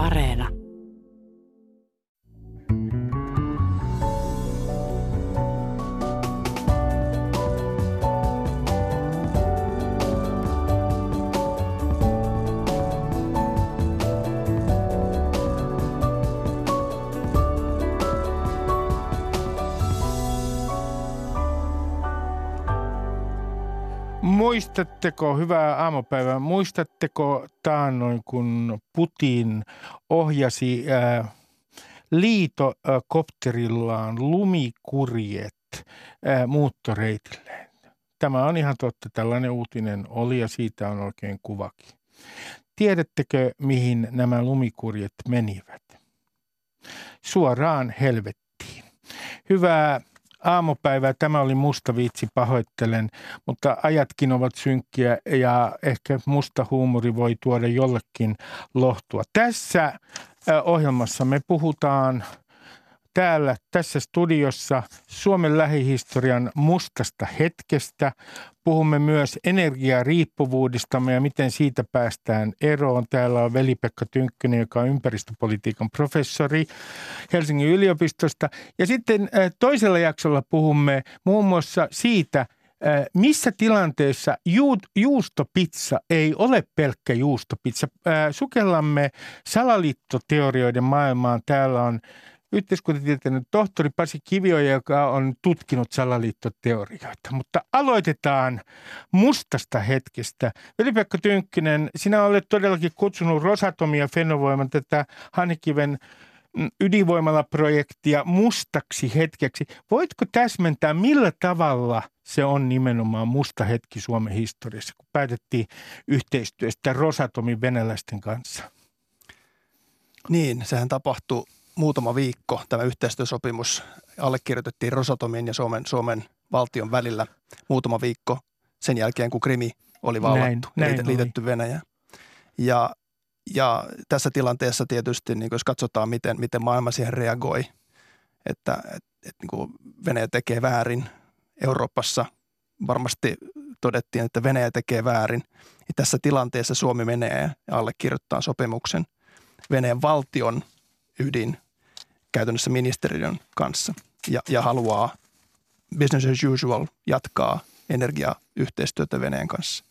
Areena. Muistatteko, hyvää aamupäivää, muistatteko taannoin, kun Putin ohjasi ää, liitokopterillaan lumikurjet ää, muuttoreitilleen? Tämä on ihan totta, tällainen uutinen oli ja siitä on oikein kuvakin. Tiedättekö, mihin nämä lumikurjet menivät? Suoraan helvettiin. Hyvää aamupäivää. Tämä oli musta viitsi, pahoittelen, mutta ajatkin ovat synkkiä ja ehkä musta huumori voi tuoda jollekin lohtua. Tässä ohjelmassa me puhutaan täällä tässä studiossa Suomen lähihistorian mustasta hetkestä. Puhumme myös energiariippuvuudestamme ja miten siitä päästään eroon. Täällä on Veli-Pekka Tynkkynen, joka on ympäristöpolitiikan professori Helsingin yliopistosta. Ja sitten toisella jaksolla puhumme muun muassa siitä, missä tilanteessa juustopizza ei ole pelkkä juustopizza. Sukellamme salaliittoteorioiden maailmaan. Täällä on yhteiskuntatieteiden tohtori Pasi Kivioja, joka on tutkinut salaliittoteorioita. Mutta aloitetaan mustasta hetkestä. Veli-Pekka sinä olet todellakin kutsunut Rosatomia Fenovoiman tätä Hannekiven mm, ydinvoimalaprojektia mustaksi hetkeksi. Voitko täsmentää, millä tavalla se on nimenomaan musta hetki Suomen historiassa, kun päätettiin yhteistyöstä Rosatomin venäläisten kanssa? Niin, sehän tapahtui muutama viikko tämä yhteistyösopimus allekirjoitettiin Rosatomin ja Suomen, Suomen valtion välillä muutama viikko sen jälkeen, kun Krimi oli vallattu näin, näin liitetty Venäjä. Ja, ja tässä tilanteessa tietysti, niin jos katsotaan, miten, miten maailma siihen reagoi, että, että, että niin Venäjä tekee väärin Euroopassa, varmasti todettiin, että Venäjä tekee väärin. Ja tässä tilanteessa Suomi menee ja allekirjoittaa sopimuksen Venäjän valtion ydin käytännössä ministeriön kanssa ja, ja haluaa business as usual jatkaa energiayhteistyötä Venäjän kanssa.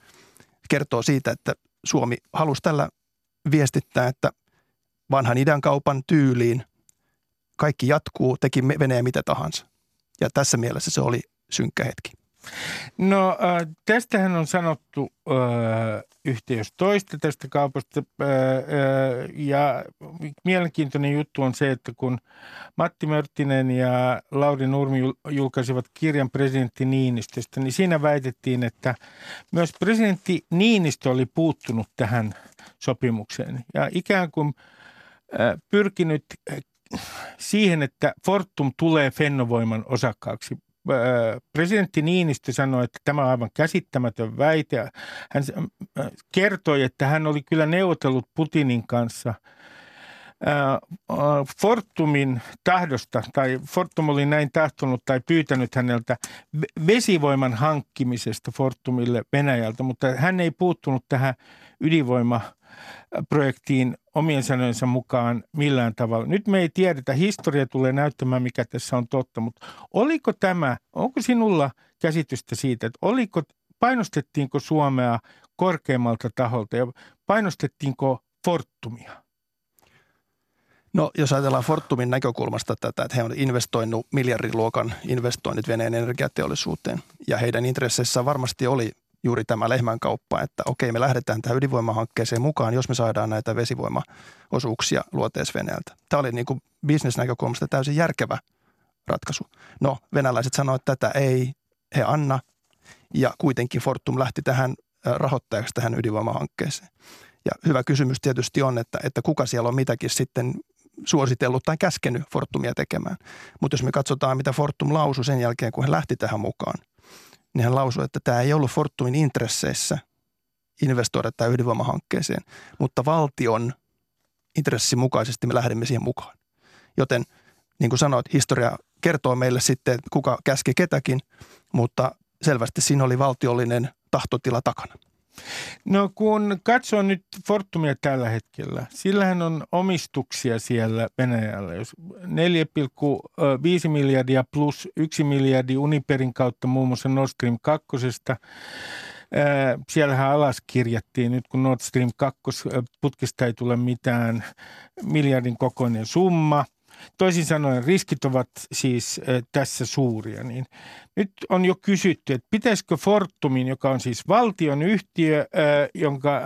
Kertoo siitä, että Suomi halusi tällä viestittää, että vanhan idän kaupan tyyliin kaikki jatkuu, teki Venäjä mitä tahansa. Ja tässä mielessä se oli synkkä hetki. No äh, tästähän on sanottu äh, yhtä jos toista tästä kaupasta. Äh, äh, ja mielenkiintoinen juttu on se, että kun Matti Mörttinen ja Lauri Nurmi julkaisivat kirjan presidentti Niinistöstä, niin siinä väitettiin, että myös presidentti Niinistö oli puuttunut tähän sopimukseen. Ja ikään kuin pyrkinyt siihen, että Fortum tulee Fennovoiman osakkaaksi presidentti Niinistö sanoi, että tämä on aivan käsittämätön väite. Hän kertoi, että hän oli kyllä neuvotellut Putinin kanssa Fortumin tahdosta, tai Fortum oli näin tahtonut tai pyytänyt häneltä vesivoiman hankkimisesta Fortumille Venäjältä, mutta hän ei puuttunut tähän ydinvoima projektiin omien sanojensa mukaan millään tavalla. Nyt me ei tiedetä, historia tulee näyttämään, mikä tässä on totta, mutta oliko tämä, onko sinulla käsitystä siitä, että oliko, painostettiinko Suomea korkeammalta taholta ja painostettiinko Fortumia? No jos ajatellaan Fortumin näkökulmasta tätä, että he on investoinut miljardiluokan investoinnit Venäjän energiateollisuuteen ja heidän intresseissään varmasti oli juuri tämä lehmänkauppa, että okei me lähdetään tähän ydinvoimahankkeeseen mukaan, jos me saadaan näitä vesivoimaosuuksia luoteisveneeltä. Tämä oli niin kuin bisnesnäkökulmasta täysin järkevä ratkaisu. No venäläiset sanoivat, että tätä ei he anna ja kuitenkin Fortum lähti tähän rahoittajaksi tähän ydinvoimahankkeeseen. Ja hyvä kysymys tietysti on, että, että kuka siellä on mitäkin sitten suositellut tai käskenyt Fortumia tekemään. Mutta jos me katsotaan, mitä Fortum lausui sen jälkeen, kun he lähti tähän mukaan, niin hän lausui, että tämä ei ollut Fortumin intresseissä investoida tähän ydinvoimahankkeeseen, mutta valtion intressin mukaisesti me lähdemme siihen mukaan. Joten niin kuin sanoit, historia kertoo meille sitten, että kuka käski ketäkin, mutta selvästi siinä oli valtiollinen tahtotila takana. No kun katsoo nyt Fortumia tällä hetkellä, sillähän on omistuksia siellä Venäjällä. Jos 4,5 miljardia plus 1 miljardi Uniperin kautta muun muassa Nord Stream 2. Siellähän alas kirjattiin nyt, kun Nord Stream 2 putkista ei tule mitään miljardin kokoinen summa – Toisin sanoen riskit ovat siis tässä suuria. Niin nyt on jo kysytty, että pitäisikö Fortumin, joka on siis valtion yhtiö, jonka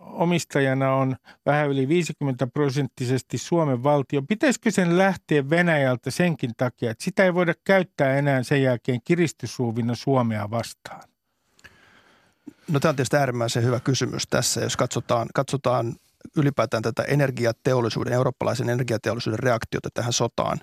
omistajana on vähän yli 50 prosenttisesti Suomen valtio, pitäisikö sen lähteä Venäjältä senkin takia, että sitä ei voida käyttää enää sen jälkeen kiristysruuvina Suomea vastaan? No tämä on tietysti äärimmäisen hyvä kysymys tässä, jos katsotaan, katsotaan ylipäätään tätä energiateollisuuden, eurooppalaisen energiateollisuuden reaktiota tähän sotaan,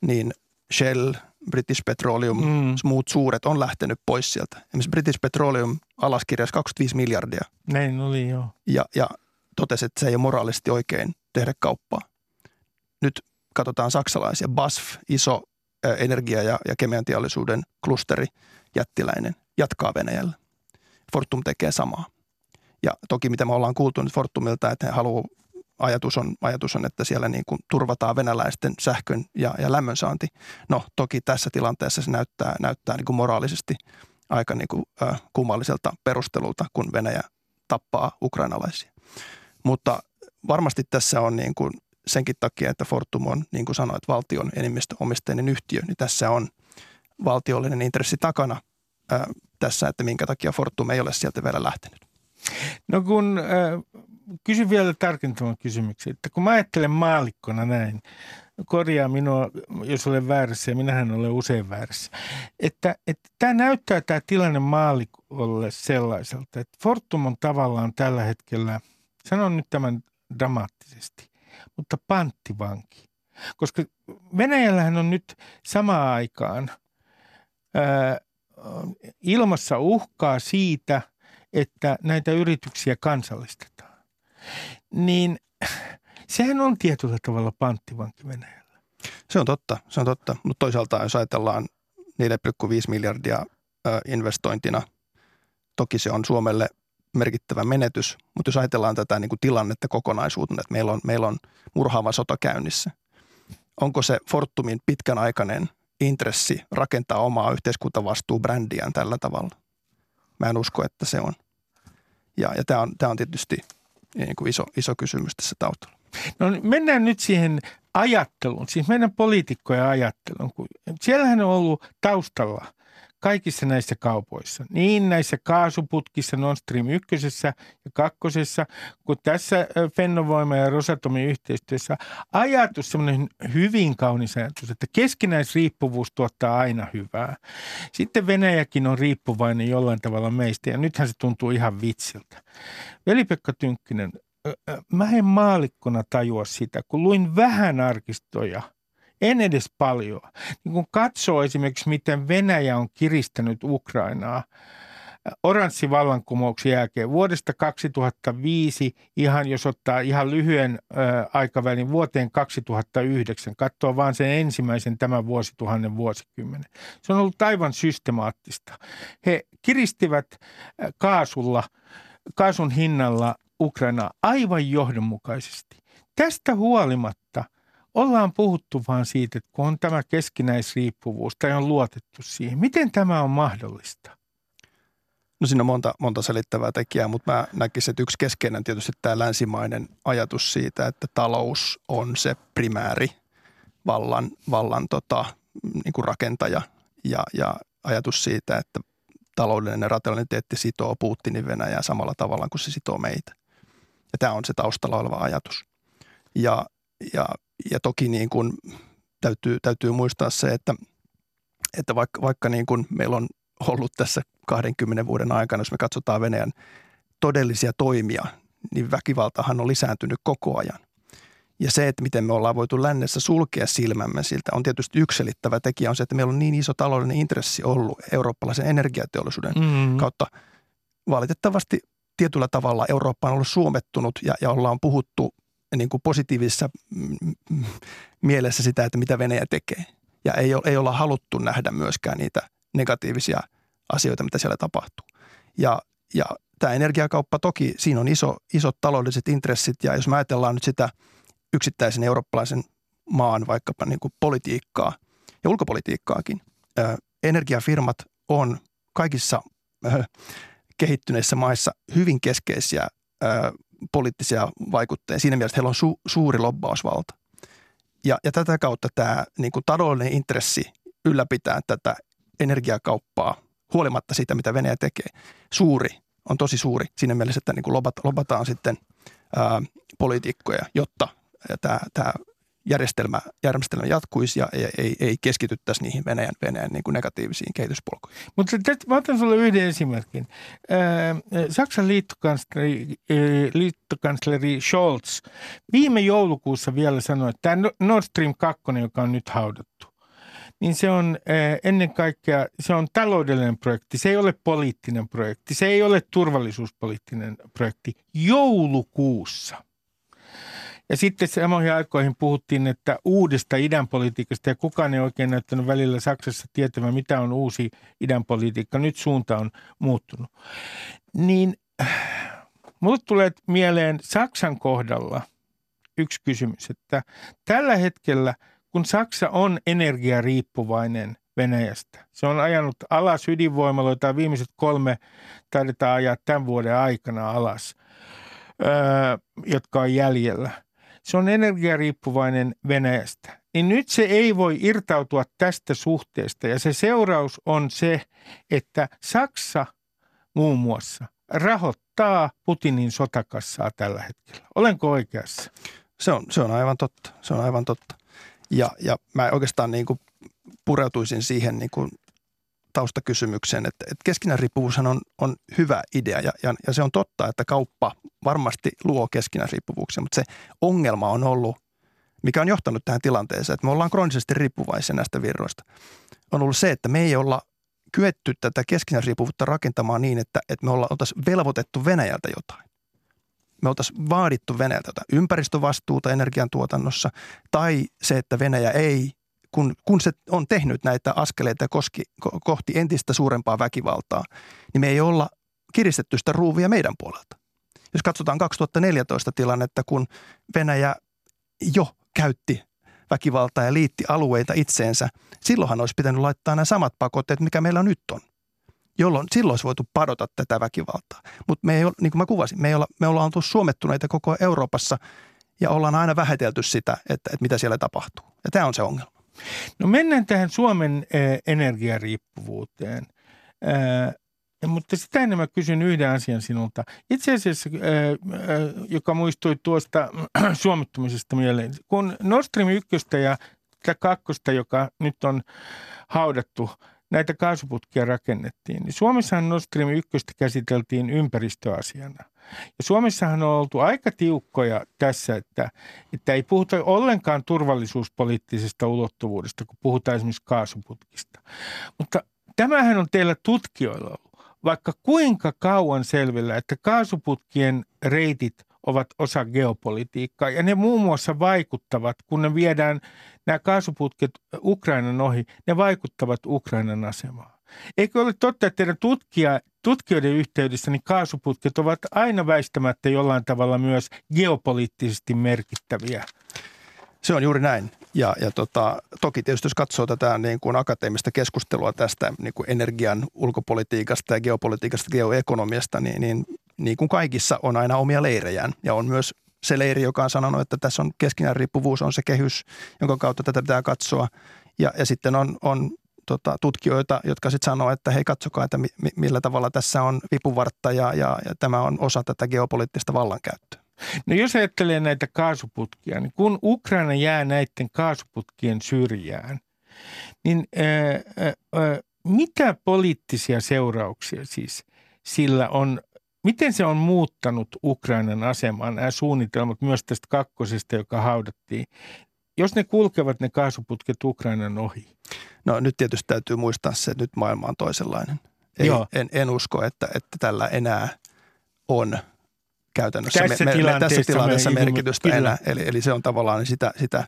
niin Shell, British Petroleum, mm. muut suuret on lähtenyt pois sieltä. Esimerkiksi British Petroleum alaskirjasi 25 miljardia. Näin oli joo. Ja, ja totesi, että se ei ole moraalisesti oikein tehdä kauppaa. Nyt katsotaan saksalaisia. BASF, iso energia- ja, ja kemian teollisuuden klusteri, jättiläinen, jatkaa Venäjällä. Fortum tekee samaa. Ja toki mitä me ollaan kuultu nyt Fortumilta, että he haluaa ajatus on, ajatus on, että siellä niin kuin turvataan venäläisten sähkön ja, ja lämmön saanti. No toki tässä tilanteessa se näyttää, näyttää niin kuin moraalisesti aika niin kuin, äh, kummalliselta perustelulta, kun Venäjä tappaa ukrainalaisia. Mutta varmasti tässä on niin kuin senkin takia, että Fortum on, niin kuin sanoit, valtion enemmistöomisteinen yhtiö, niin tässä on valtiollinen intressi takana äh, tässä, että minkä takia Fortum ei ole sieltä vielä lähtenyt. No kun äh, kysyn vielä tarkentavan kysymyksen, että kun mä ajattelen maalikkona näin, korjaa minua, jos olen väärässä ja minähän olen usein väärässä, että, että tämä näyttää tämä tilanne maalikolle sellaiselta, että Fortum on tavallaan tällä hetkellä, sanon nyt tämän dramaattisesti, mutta panttivanki. Koska Venäjällähän on nyt samaan aikaan ää, ilmassa uhkaa siitä – että näitä yrityksiä kansallistetaan, niin sehän on tietyllä tavalla panttivanki Venäjällä. Se on totta, se on totta. Mutta toisaalta jos ajatellaan 4,5 miljardia investointina, toki se on Suomelle merkittävä menetys, mutta jos ajatellaan tätä niin kuin tilannetta kokonaisuutena, että meillä on, meillä on murhaava sota käynnissä, onko se Fortumin pitkän aikainen intressi rakentaa omaa yhteiskuntavastuubrändiään tällä tavalla? Mä en usko, että se on. Ja, ja tämä on, on tietysti niin kuin iso, iso kysymys tässä taustalla. No mennään nyt siihen ajatteluun, siis meidän poliitikkojen ajatteluun. Siellähän on ollut taustalla kaikissa näissä kaupoissa, niin näissä kaasuputkissa Nord Stream 1 ja 2, kuin tässä Fennovoima ja Rosatomin yhteistyössä ajatus, semmoinen hyvin kaunis ajatus, että keskinäisriippuvuus tuottaa aina hyvää. Sitten Venäjäkin on riippuvainen jollain tavalla meistä ja nythän se tuntuu ihan vitsiltä. Veli-Pekka mä en maalikkona tajua sitä, kun luin vähän arkistoja – en edes paljon. Niin kun katsoo esimerkiksi, miten Venäjä on kiristänyt Ukrainaa oranssi vallankumouksen jälkeen vuodesta 2005, ihan jos ottaa ihan lyhyen ö, aikavälin vuoteen 2009, katsoo vaan sen ensimmäisen tämän vuosituhannen vuosikymmenen. Se on ollut aivan systemaattista. He kiristivät kaasulla, kaasun hinnalla Ukrainaa aivan johdonmukaisesti. Tästä huolimatta – ollaan puhuttu vaan siitä, että kun on tämä keskinäisriippuvuus tai on luotettu siihen. Miten tämä on mahdollista? No siinä on monta, monta selittävää tekijää, mutta mä näkisin, että yksi keskeinen tietysti tämä länsimainen ajatus siitä, että talous on se primääri vallan, vallan tota, niin kuin rakentaja ja, ja ajatus siitä, että taloudellinen rationaliteetti sitoo Putinin Venäjää samalla tavalla kuin se sitoo meitä. Ja tämä on se taustalla oleva ajatus. Ja, ja ja toki niin kuin täytyy, täytyy muistaa se, että, että vaikka, vaikka niin kuin meillä on ollut tässä 20 vuoden aikana, jos me katsotaan Venäjän todellisia toimia, niin väkivaltahan on lisääntynyt koko ajan. Ja se, että miten me ollaan voitu lännessä sulkea silmämme siltä, on tietysti ykselittävä tekijä on se, että meillä on niin iso taloudellinen intressi ollut eurooppalaisen energiateollisuuden mm-hmm. kautta. Valitettavasti tietyllä tavalla Eurooppa on ollut suomettunut ja, ja ollaan puhuttu niin kuin positiivisessa mielessä sitä, että mitä Venäjä tekee. Ja ei, ei olla haluttu nähdä myöskään niitä negatiivisia asioita, mitä siellä tapahtuu. Ja, ja tämä energiakauppa toki, siinä on iso, isot taloudelliset intressit ja jos me ajatellaan nyt sitä yksittäisen eurooppalaisen maan vaikkapa niin kuin politiikkaa ja ulkopolitiikkaakin, energiafirmat on kaikissa kehittyneissä maissa hyvin keskeisiä poliittisia vaikutteita. Siinä mielessä heillä on su, suuri lobbausvalta. Ja, ja tätä kautta tämä niin kuin taloudellinen intressi ylläpitää tätä energiakauppaa huolimatta siitä, mitä Venäjä tekee. Suuri, on tosi suuri siinä mielessä, että niin kuin lobataan sitten ää, poliitikkoja, jotta tämä, tämä järjestelmä, järjestelmä jatkuisi ja ei, ei, ei keskityttäisi niihin Venäjän, Venäjän niin kuin negatiivisiin kehityspolkuihin. Mutta mä otan sinulle yhden esimerkin. Saksan liittokansleri, liittokansleri Scholz viime joulukuussa vielä sanoi, että tämä Nord Stream 2, joka on nyt haudattu, niin se on ennen kaikkea, se on taloudellinen projekti, se ei ole poliittinen projekti, se ei ole turvallisuuspoliittinen projekti. Joulukuussa ja sitten samoihin aikoihin puhuttiin, että uudesta idänpolitiikasta ja kukaan ei oikein näyttänyt välillä Saksassa tietävän, mitä on uusi idänpolitiikka. Nyt suunta on muuttunut. Niin mulle tulee mieleen Saksan kohdalla yksi kysymys, että tällä hetkellä, kun Saksa on energiariippuvainen Venäjästä, se on ajanut alas ydinvoimaloita viimeiset kolme taidetaan ajaa tämän vuoden aikana alas, öö, jotka on jäljellä – se on energiariippuvainen Venäjästä, niin nyt se ei voi irtautua tästä suhteesta. Ja se seuraus on se, että Saksa muun muassa rahoittaa Putinin sotakassaa tällä hetkellä. Olenko oikeassa? Se on, se on aivan totta. Se on aivan totta. Ja, ja mä oikeastaan niin kuin pureutuisin siihen niin kuin taustakysymykseen, että, että keskinäinen riippuvuushan on, on hyvä idea ja, ja, ja se on totta, että kauppa varmasti luo keskinäisriippuvuuksia, mutta se ongelma on ollut, mikä on johtanut tähän tilanteeseen, että me ollaan kroonisesti riippuvaisia näistä virroista, on ollut se, että me ei olla kyetty tätä keskinäisriippuvuutta rakentamaan niin, että, että me ollaan, oltaisiin velvoitettu Venäjältä jotain. Me oltaisiin vaadittu Venäjältä jotain ympäristövastuuta energiantuotannossa tai se, että Venäjä ei kun, kun se on tehnyt näitä askeleita koski, kohti entistä suurempaa väkivaltaa, niin me ei olla kiristetty sitä ruuvia meidän puolelta. Jos katsotaan 2014 tilannetta, kun Venäjä jo käytti väkivaltaa ja liitti alueita itseensä, silloinhan olisi pitänyt laittaa nämä samat pakotteet, mikä meillä nyt on. Jolloin silloin olisi voitu padota tätä väkivaltaa. Mutta me ei ole, niin kuin mä kuvasin, me, ei olla, me ollaan oltu suomettuneita koko Euroopassa ja ollaan aina vähätelty sitä, että, että mitä siellä tapahtuu. Ja tämä on se ongelma. No mennään tähän Suomen äh, energiariippuvuuteen. Äh, mutta sitä ennen mä kysyn yhden asian sinulta. Itse asiassa, äh, joka muistui tuosta suomittumisesta mieleen. Kun Nord Stream 1 ja 2, joka nyt on haudattu, näitä kaasuputkia rakennettiin, niin Suomessahan Nord Stream 1 käsiteltiin ympäristöasiana – ja Suomessahan on oltu aika tiukkoja tässä, että, että ei puhuta ollenkaan turvallisuuspoliittisesta ulottuvuudesta, kun puhutaan esimerkiksi kaasuputkista. Mutta tämähän on teillä tutkijoilla ollut, vaikka kuinka kauan selvillä, että kaasuputkien reitit ovat osa geopolitiikkaa ja ne muun muassa vaikuttavat, kun ne viedään nämä kaasuputket Ukrainan ohi, ne vaikuttavat Ukrainan asemaan. Eikö ole totta, että teidän tutkija, tutkijoiden yhteydessä niin kaasuputket ovat aina väistämättä jollain tavalla myös geopoliittisesti merkittäviä? Se on juuri näin. Ja, ja tota, toki tietysti jos katsoo tätä niin kuin akateemista keskustelua tästä niin kuin energian ulkopolitiikasta ja geopolitiikasta, geoekonomiasta, niin, niin, niin kuin kaikissa on aina omia leirejään. Ja on myös se leiri, joka on sanonut, että tässä on keskinäinen riippuvuus, on se kehys, jonka kautta tätä pitää katsoa. Ja, ja sitten on, on tota, tutkijoita, jotka sitten sanoo, että hei katsokaa, että mi, millä tavalla tässä on vipuvartta ja, ja, ja tämä on osa tätä geopoliittista vallankäyttöä. No jos ajattelee näitä kaasuputkia, niin kun Ukraina jää näiden kaasuputkien syrjään, niin ää, ää, mitä poliittisia seurauksia siis sillä on Miten se on muuttanut Ukrainan asemaa, nämä suunnitelmat myös tästä kakkosesta, joka haudattiin, jos ne kulkevat ne kaasuputket Ukrainan ohi? No nyt tietysti täytyy muistaa se, että nyt maailma on toisenlainen. Ei, Joo. En, en usko, että, että tällä enää on käytännössä tässä, me, tilanteessa, me, tässä tilanteessa merkitystä kyllä. enää. Eli, eli se on tavallaan sitä, sitä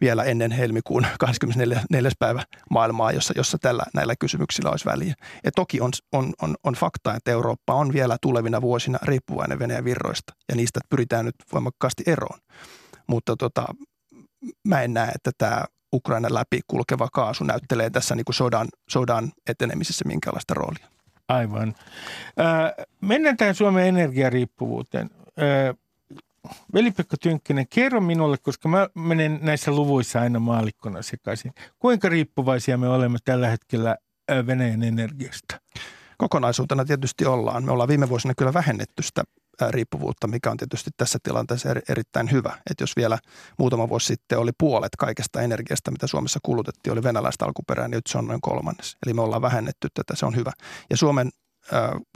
vielä ennen helmikuun 24. päivä maailmaa, jossa, jossa tällä, näillä kysymyksillä olisi väliä. Ja toki on, on, on, on fakta, että Eurooppa on vielä tulevina vuosina riippuvainen Venäjän virroista ja niistä pyritään nyt voimakkaasti eroon. Mutta tota, mä en näe, että tämä Ukrainan läpi kulkeva kaasu näyttelee tässä niin kuin sodan, sodan etenemisessä minkälaista roolia. Aivan. Äh, mennään tähän Suomen energiariippuvuuteen. Äh, Veli-Pekka Tynkkinen, kerro minulle, koska mä menen näissä luvuissa aina maalikkona sekaisin. Kuinka riippuvaisia me olemme tällä hetkellä Venäjän energiasta? Kokonaisuutena tietysti ollaan. Me ollaan viime vuosina kyllä vähennetty sitä riippuvuutta, mikä on tietysti tässä tilanteessa erittäin hyvä. Että jos vielä muutama vuosi sitten oli puolet kaikesta energiasta, mitä Suomessa kulutettiin, oli venäläistä alkuperää, niin nyt se on noin kolmannes. Eli me ollaan vähennetty tätä, se on hyvä. Ja Suomen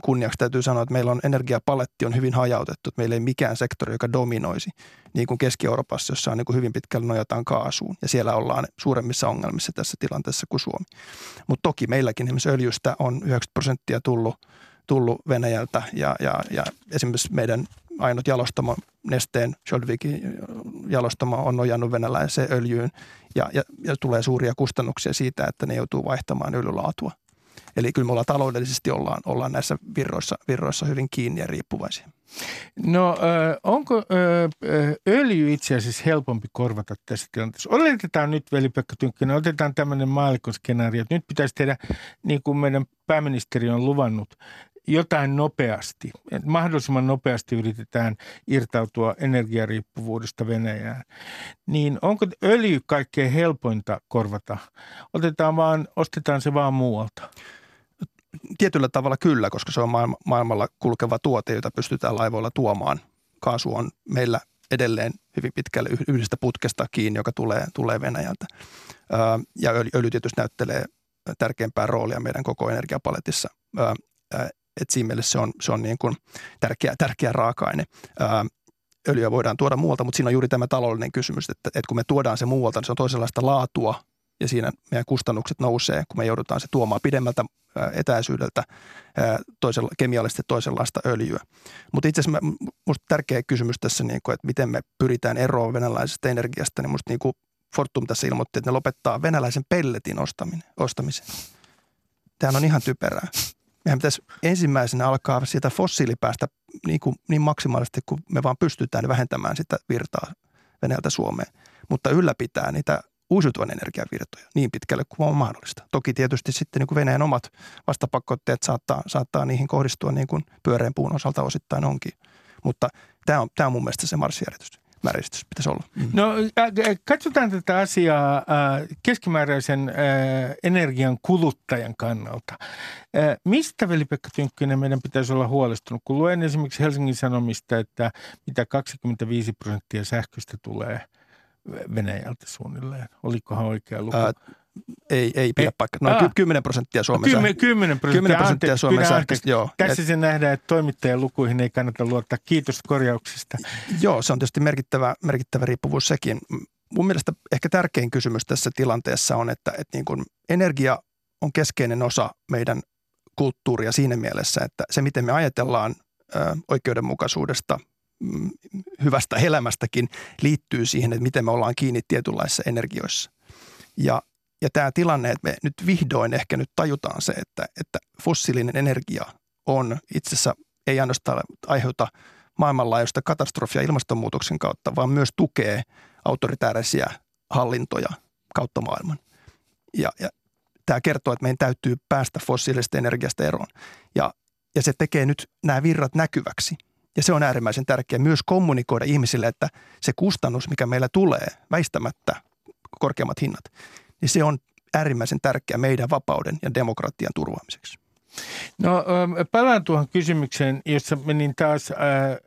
kunniaksi täytyy sanoa, että meillä on energiapaletti on hyvin hajautettu, että meillä ei mikään sektori, joka dominoisi, niin kuin Keski-Euroopassa, jossa on niin kuin hyvin pitkälle nojataan kaasuun. Ja siellä ollaan suuremmissa ongelmissa tässä tilanteessa kuin Suomi. Mutta toki meilläkin esimerkiksi öljystä on 90 prosenttia tullut, tullut Venäjältä ja, ja, ja esimerkiksi meidän ainut jalostamo, Nesteen Sjöldvikin jalostamo on nojannut venäläiseen öljyyn ja, ja, ja tulee suuria kustannuksia siitä, että ne joutuu vaihtamaan öljylaatua – Eli kyllä me ollaan taloudellisesti ollaan, ollaan näissä virroissa, virroissa hyvin kiinni ja riippuvaisia. No onko öljy itse asiassa helpompi korvata tässä tilanteessa? Oletetaan nyt, veli-Pekka Tynkkönen, otetaan tämmöinen maallikoskenaario, että nyt pitäisi tehdä, niin kuin meidän pääministeri on luvannut, jotain nopeasti. Että mahdollisimman nopeasti yritetään irtautua energiariippuvuudesta Venäjään. Niin onko öljy kaikkein helpointa korvata? Otetaan vaan, ostetaan se vaan muualta tietyllä tavalla kyllä, koska se on maailmalla kulkeva tuote, jota pystytään laivoilla tuomaan. Kaasu on meillä edelleen hyvin pitkälle yhdestä putkesta kiinni, joka tulee, tulee Venäjältä. Ja öljy tietysti näyttelee tärkeämpää roolia meidän koko energiapaletissa. Et siinä mielessä se on, se on niin kuin tärkeä, tärkeä raaka-aine. Öljyä voidaan tuoda muualta, mutta siinä on juuri tämä taloudellinen kysymys, että, että kun me tuodaan se muualta, niin se on toisenlaista laatua ja siinä meidän kustannukset nousee, kun me joudutaan se tuomaan pidemmältä etäisyydeltä toisella, kemiallisesti toisenlaista öljyä. Mutta itse asiassa minusta tärkeä kysymys tässä, niin kuin, että miten me pyritään eroon venäläisestä energiasta, niin minusta niin Fortum tässä ilmoitti, että ne lopettaa venäläisen pelletin ostaminen, ostamisen. Tämä on ihan typerää. Meidän pitäisi ensimmäisenä alkaa siitä fossiilipäästä niin, kuin, niin maksimaalisesti kuin me vaan pystytään vähentämään sitä virtaa Venäjältä Suomeen, mutta ylläpitää niitä uusiutuvan energian virtoja niin pitkälle kuin on mahdollista. Toki tietysti sitten niin kuin Venäjän omat vastapakotteet saattaa, saattaa niihin kohdistua niin kuin pyöreän puun osalta osittain onkin. Mutta tämä on, tämä on mun mielestä se marssijärjestys määräistys pitäisi olla. Mm. No katsotaan tätä asiaa keskimääräisen energian kuluttajan kannalta. Mistä, Veli-Pekka Tynkkynen, meidän pitäisi olla huolestunut? Kun luen esimerkiksi Helsingin Sanomista, että mitä 25 prosenttia sähköstä tulee – Venäjältä suunnilleen. Olikohan oikea luku? Ää, ei, ei pidä paikkaa. Noin aa, 10 prosenttia Suomen 10, 10 prosenttia, 10 prosenttia ante, Suomen sähköstä, joo. Tässä et, se nähdään, että toimittajan lukuihin ei kannata luottaa. Kiitos korjauksista. Joo, se on tietysti merkittävä, merkittävä riippuvuus sekin. Mun mielestä ehkä tärkein kysymys tässä tilanteessa on, että, että niin kuin energia on keskeinen osa meidän kulttuuria siinä mielessä, että se miten me ajatellaan ö, oikeudenmukaisuudesta, Mm, hyvästä elämästäkin liittyy siihen, että miten me ollaan kiinni tietynlaisissa energioissa. Ja, ja tämä tilanne, että me nyt vihdoin ehkä nyt tajutaan se, että, että fossiilinen energia on itse asiassa ei ainoastaan aiheuta maailmanlaajuista katastrofia ilmastonmuutoksen kautta, vaan myös tukee autoritäärisiä hallintoja kautta maailman. Ja, ja tämä kertoo, että meidän täytyy päästä fossiilisesta energiasta eroon. Ja, ja se tekee nyt nämä virrat näkyväksi – ja se on äärimmäisen tärkeää myös kommunikoida ihmisille, että se kustannus, mikä meillä tulee väistämättä, korkeammat hinnat, niin se on äärimmäisen tärkeä meidän vapauden ja demokratian turvaamiseksi. No palaan tuohon kysymykseen, jossa menin taas ää, ää,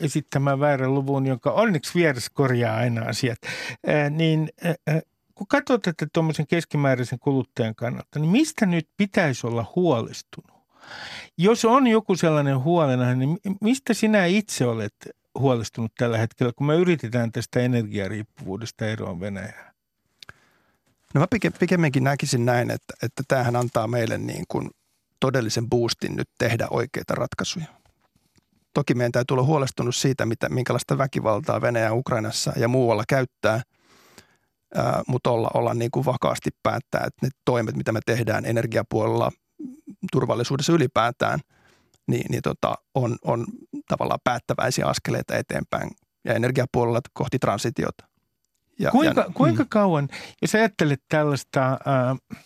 esittämään väärän luvun, jonka onneksi vieras korjaa aina asiat. Ää, niin ää, kun katsot että tuommoisen keskimääräisen kuluttajan kannalta, niin mistä nyt pitäisi olla huolestunut? Jos on joku sellainen huolena, niin mistä sinä itse olet huolestunut tällä hetkellä, kun me yritetään tästä energiariippuvuudesta eroon Venäjään? No mä pikemminkin näkisin näin, että, että tämähän antaa meille niin kuin todellisen boostin nyt tehdä oikeita ratkaisuja. Toki meidän täytyy olla huolestunut siitä, mitä, minkälaista väkivaltaa Venäjä Ukrainassa ja muualla käyttää mutta olla, olla niin kuin vakaasti päättää, että ne toimet, mitä me tehdään energiapuolella, turvallisuudessa ylipäätään, niin, niin tota, on, on tavallaan päättäväisiä askeleita eteenpäin ja energiapuolella kohti transitiota. Ja, kuinka, ja, kuinka mm. kauan, jos ajattelet tällaista... Äh,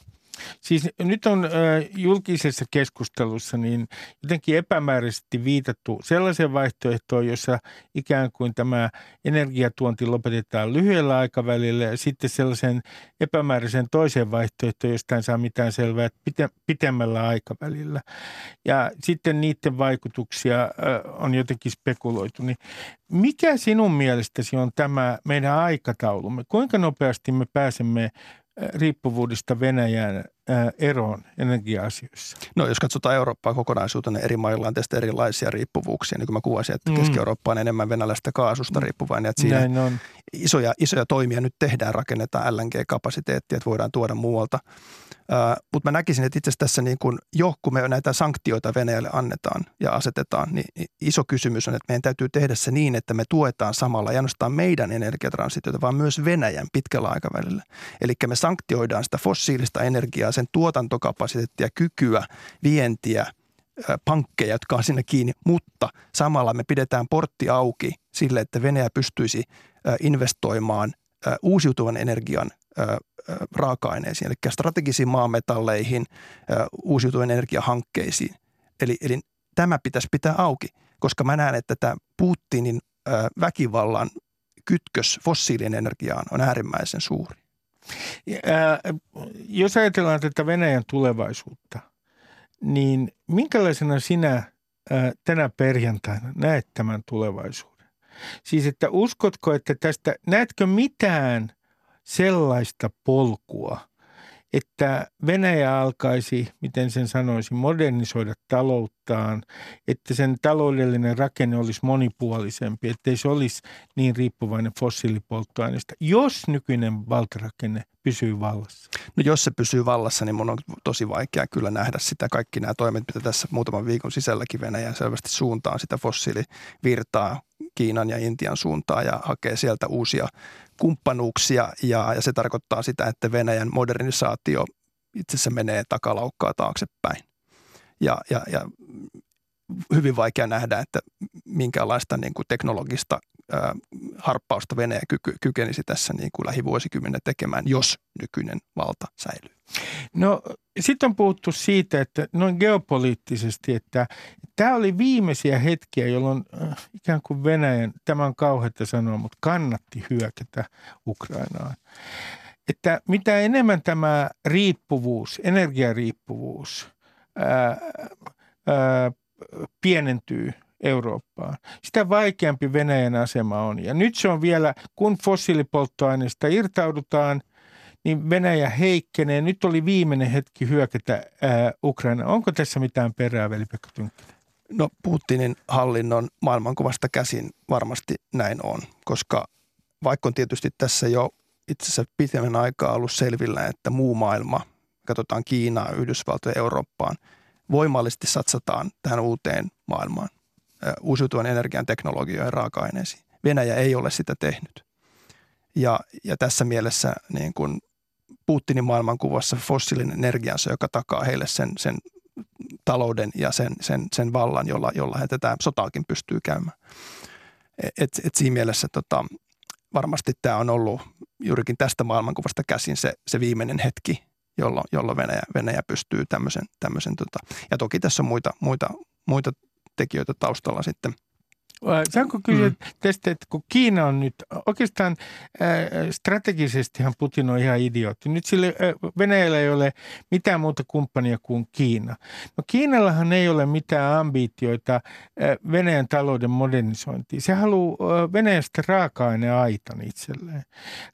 Siis nyt on julkisessa keskustelussa niin jotenkin epämääräisesti viitattu sellaiseen vaihtoehtoon, jossa ikään kuin tämä energiatuonti lopetetaan lyhyellä aikavälillä ja sitten sellaisen epämääräisen toiseen vaihtoehtoon, josta ei saa mitään selvää, pitemmällä aikavälillä. Ja sitten niiden vaikutuksia on jotenkin spekuloitu. Niin mikä sinun mielestäsi on tämä meidän aikataulumme? Kuinka nopeasti me pääsemme riippuvuudesta Venäjän eroon energia-asioissa? No jos katsotaan Eurooppaa kokonaisuutena, eri mailla on tästä erilaisia riippuvuuksia. Niin kuin mä kuvasin, että mm. Keski-Eurooppa on enemmän venäläistä kaasusta mm. riippuvainen. Että siinä Näin on. Isoja, isoja toimia nyt tehdään, rakennetaan LNG-kapasiteettia, että voidaan tuoda muualta – mutta mä näkisin, että itse asiassa tässä niin kun, jo kun me näitä sanktioita Venäjälle annetaan ja asetetaan, niin iso kysymys on, että meidän täytyy tehdä se niin, että me tuetaan samalla ei ainoastaan meidän energiatransitiota, vaan myös Venäjän pitkällä aikavälillä. Eli me sanktioidaan sitä fossiilista energiaa, sen tuotantokapasiteettia, kykyä, vientiä, pankkeja, jotka on sinne kiinni, mutta samalla me pidetään portti auki sille, että Venäjä pystyisi investoimaan uusiutuvan energian raaka-aineisiin, eli strategisiin maametalleihin, uusiutuvien energiahankkeisiin. Eli, eli tämä pitäisi pitää auki, koska mä näen, että tämä Putinin väkivallan kytkös fossiilien energiaan on äärimmäisen suuri. Ää, jos ajatellaan tätä Venäjän tulevaisuutta, niin minkälaisena sinä ää, tänä perjantaina näet tämän tulevaisuuden? Siis, että uskotko, että tästä, näetkö mitään – sellaista polkua, että Venäjä alkaisi, miten sen sanoisi, modernisoida talouttaan, että sen taloudellinen rakenne olisi monipuolisempi, ettei se olisi niin riippuvainen fossiilipolttoaineista, jos nykyinen valtarakenne pysyy vallassa? No jos se pysyy vallassa, niin mun on tosi vaikea kyllä nähdä sitä. Kaikki nämä toimet, mitä tässä muutaman viikon sisälläkin Venäjä selvästi suuntaan sitä fossiilivirtaa Kiinan ja Intian suuntaan ja hakee sieltä uusia kumppanuuksia ja, ja se tarkoittaa sitä, että Venäjän modernisaatio itse asiassa menee takalaukkaa taaksepäin. Ja, ja, ja hyvin vaikea nähdä, että minkälaista niin kuin teknologista ää, harppausta Venäjä kyky, kykenisi tässä niin kuin lähivuosikymmenen tekemään, jos nykyinen valta säilyy. No sitten on puhuttu siitä, että noin geopoliittisesti, että tämä oli viimeisiä hetkiä, jolloin äh, ikään kuin Venäjän, tämä on kauheata sanoa, mutta kannatti hyökätä Ukrainaan. Että mitä enemmän tämä riippuvuus, energiariippuvuus ää, ää, pienentyy Eurooppaan, sitä vaikeampi Venäjän asema on. Ja nyt se on vielä, kun fossiilipolttoaineista irtaudutaan, niin Venäjä heikkenee. Nyt oli viimeinen hetki hyökätä ää, Ukraina. Onko tässä mitään perää, Tynkkynen? No Putinin hallinnon maailmankuvasta käsin varmasti näin on, koska vaikka on tietysti tässä jo itse asiassa pitemmän aikaa ollut selvillä, että muu maailma, katsotaan Kiinaa, Yhdysvaltoja, Eurooppaan, voimallisesti satsataan tähän uuteen maailmaan, uusiutuvan energian teknologioihin ja raaka-aineisiin. Venäjä ei ole sitä tehnyt. Ja, ja tässä mielessä niin kuin Putinin maailmankuvassa fossiilinen energiansa, joka takaa heille sen, sen talouden ja sen, sen, sen vallan, jolla, jolla he tätä sotaakin pystyy käymään. Et, et siinä mielessä tota, varmasti tämä on ollut juurikin tästä maailmankuvasta käsin se, se viimeinen hetki, jolloin, jolloin Venäjä, Venäjä pystyy tämmöisen, tämmöisen tota, ja toki tässä on muita, muita, muita tekijöitä taustalla sitten – Saanko kysyä mm. tästä, että kun Kiina on nyt, oikeastaan äh, strategisestihan Putin on ihan idiootti. Nyt sille äh, Venäjällä ei ole mitään muuta kumppania kuin Kiina. No Kiinallahan ei ole mitään ambitioita äh, Venäjän talouden modernisointiin. Se haluaa äh, Venäjästä raaka-aineaitan itselleen.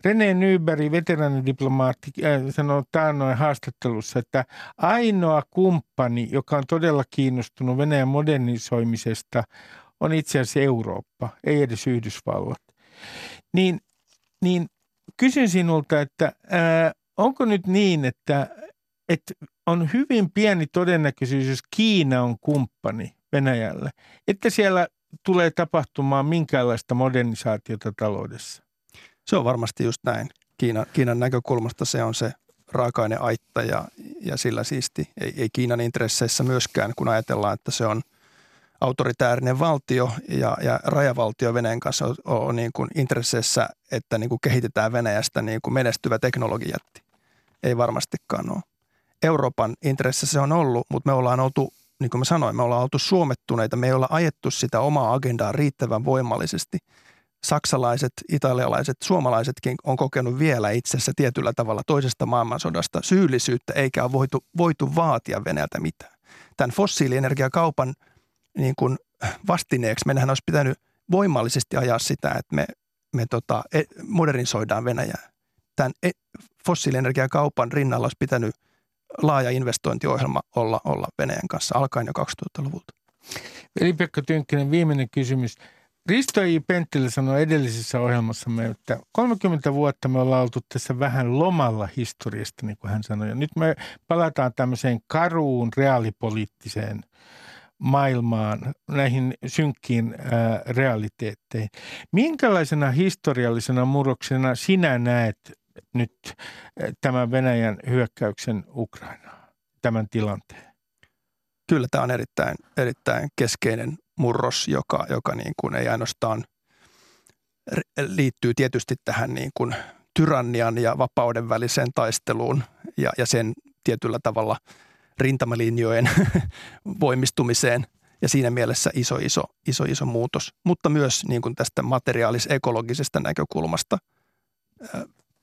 René Nyberg, veteraanidiplomaatti, äh, sanoi taannoin haastattelussa, että ainoa kumppani, joka on todella kiinnostunut Venäjän modernisoimisesta – on itse asiassa Eurooppa, ei edes Yhdysvallat. Niin, niin kysyn sinulta, että ää, onko nyt niin, että, että on hyvin pieni todennäköisyys, jos Kiina on kumppani Venäjälle, että siellä tulee tapahtumaan minkäänlaista modernisaatiota taloudessa? Se on varmasti just näin. Kiinan, Kiinan näkökulmasta se on se raaka-aineaitta ja, ja sillä siisti. Ei, ei Kiinan intresseissä myöskään, kun ajatellaan, että se on autoritäärinen valtio ja, ja rajavaltio Venäjän kanssa on, on niin kuin intresseissä, että niin kuin kehitetään Venäjästä niin kuin menestyvä teknologiatti. Ei varmastikaan ole. Euroopan intressissä se on ollut, mutta me ollaan oltu, niin kuin mä sanoin, me ollaan oltu suomettuneita. Me ei olla ajettu sitä omaa agendaa riittävän voimallisesti – saksalaiset, italialaiset, suomalaisetkin on kokenut vielä itsessä tietyllä tavalla toisesta maailmansodasta syyllisyyttä, eikä ole voitu, voitu vaatia Venäjältä mitään. Tämän fossiilienergiakaupan niin kuin vastineeksi meidän olisi pitänyt voimallisesti ajaa sitä, että me, me tota, e, modernisoidaan Venäjää. Tämän e, fossiilienergiakaupan rinnalla olisi pitänyt laaja investointiohjelma olla, olla Venäjän kanssa alkaen jo 2000-luvulta. Veli-Pekka Tynkkynen, viimeinen kysymys. Risto I. Penttilä sanoi edellisessä ohjelmassamme, että 30 vuotta me ollaan oltu tässä vähän lomalla historiasta, niin kuin hän sanoi. Ja nyt me palataan tämmöiseen karuun reaalipoliittiseen maailmaan, näihin synkkiin realiteetteihin. Minkälaisena historiallisena murroksena sinä näet nyt tämän Venäjän hyökkäyksen Ukrainaan, tämän tilanteen? Kyllä tämä on erittäin, erittäin keskeinen murros, joka, joka niin kuin ei ainoastaan liittyy tietysti tähän niin kuin tyrannian ja vapauden väliseen taisteluun ja, ja sen tietyllä tavalla rintamalinjojen voimistumiseen ja siinä mielessä iso, iso, iso, iso muutos. Mutta myös niin kuin tästä materiaalis-ekologisesta näkökulmasta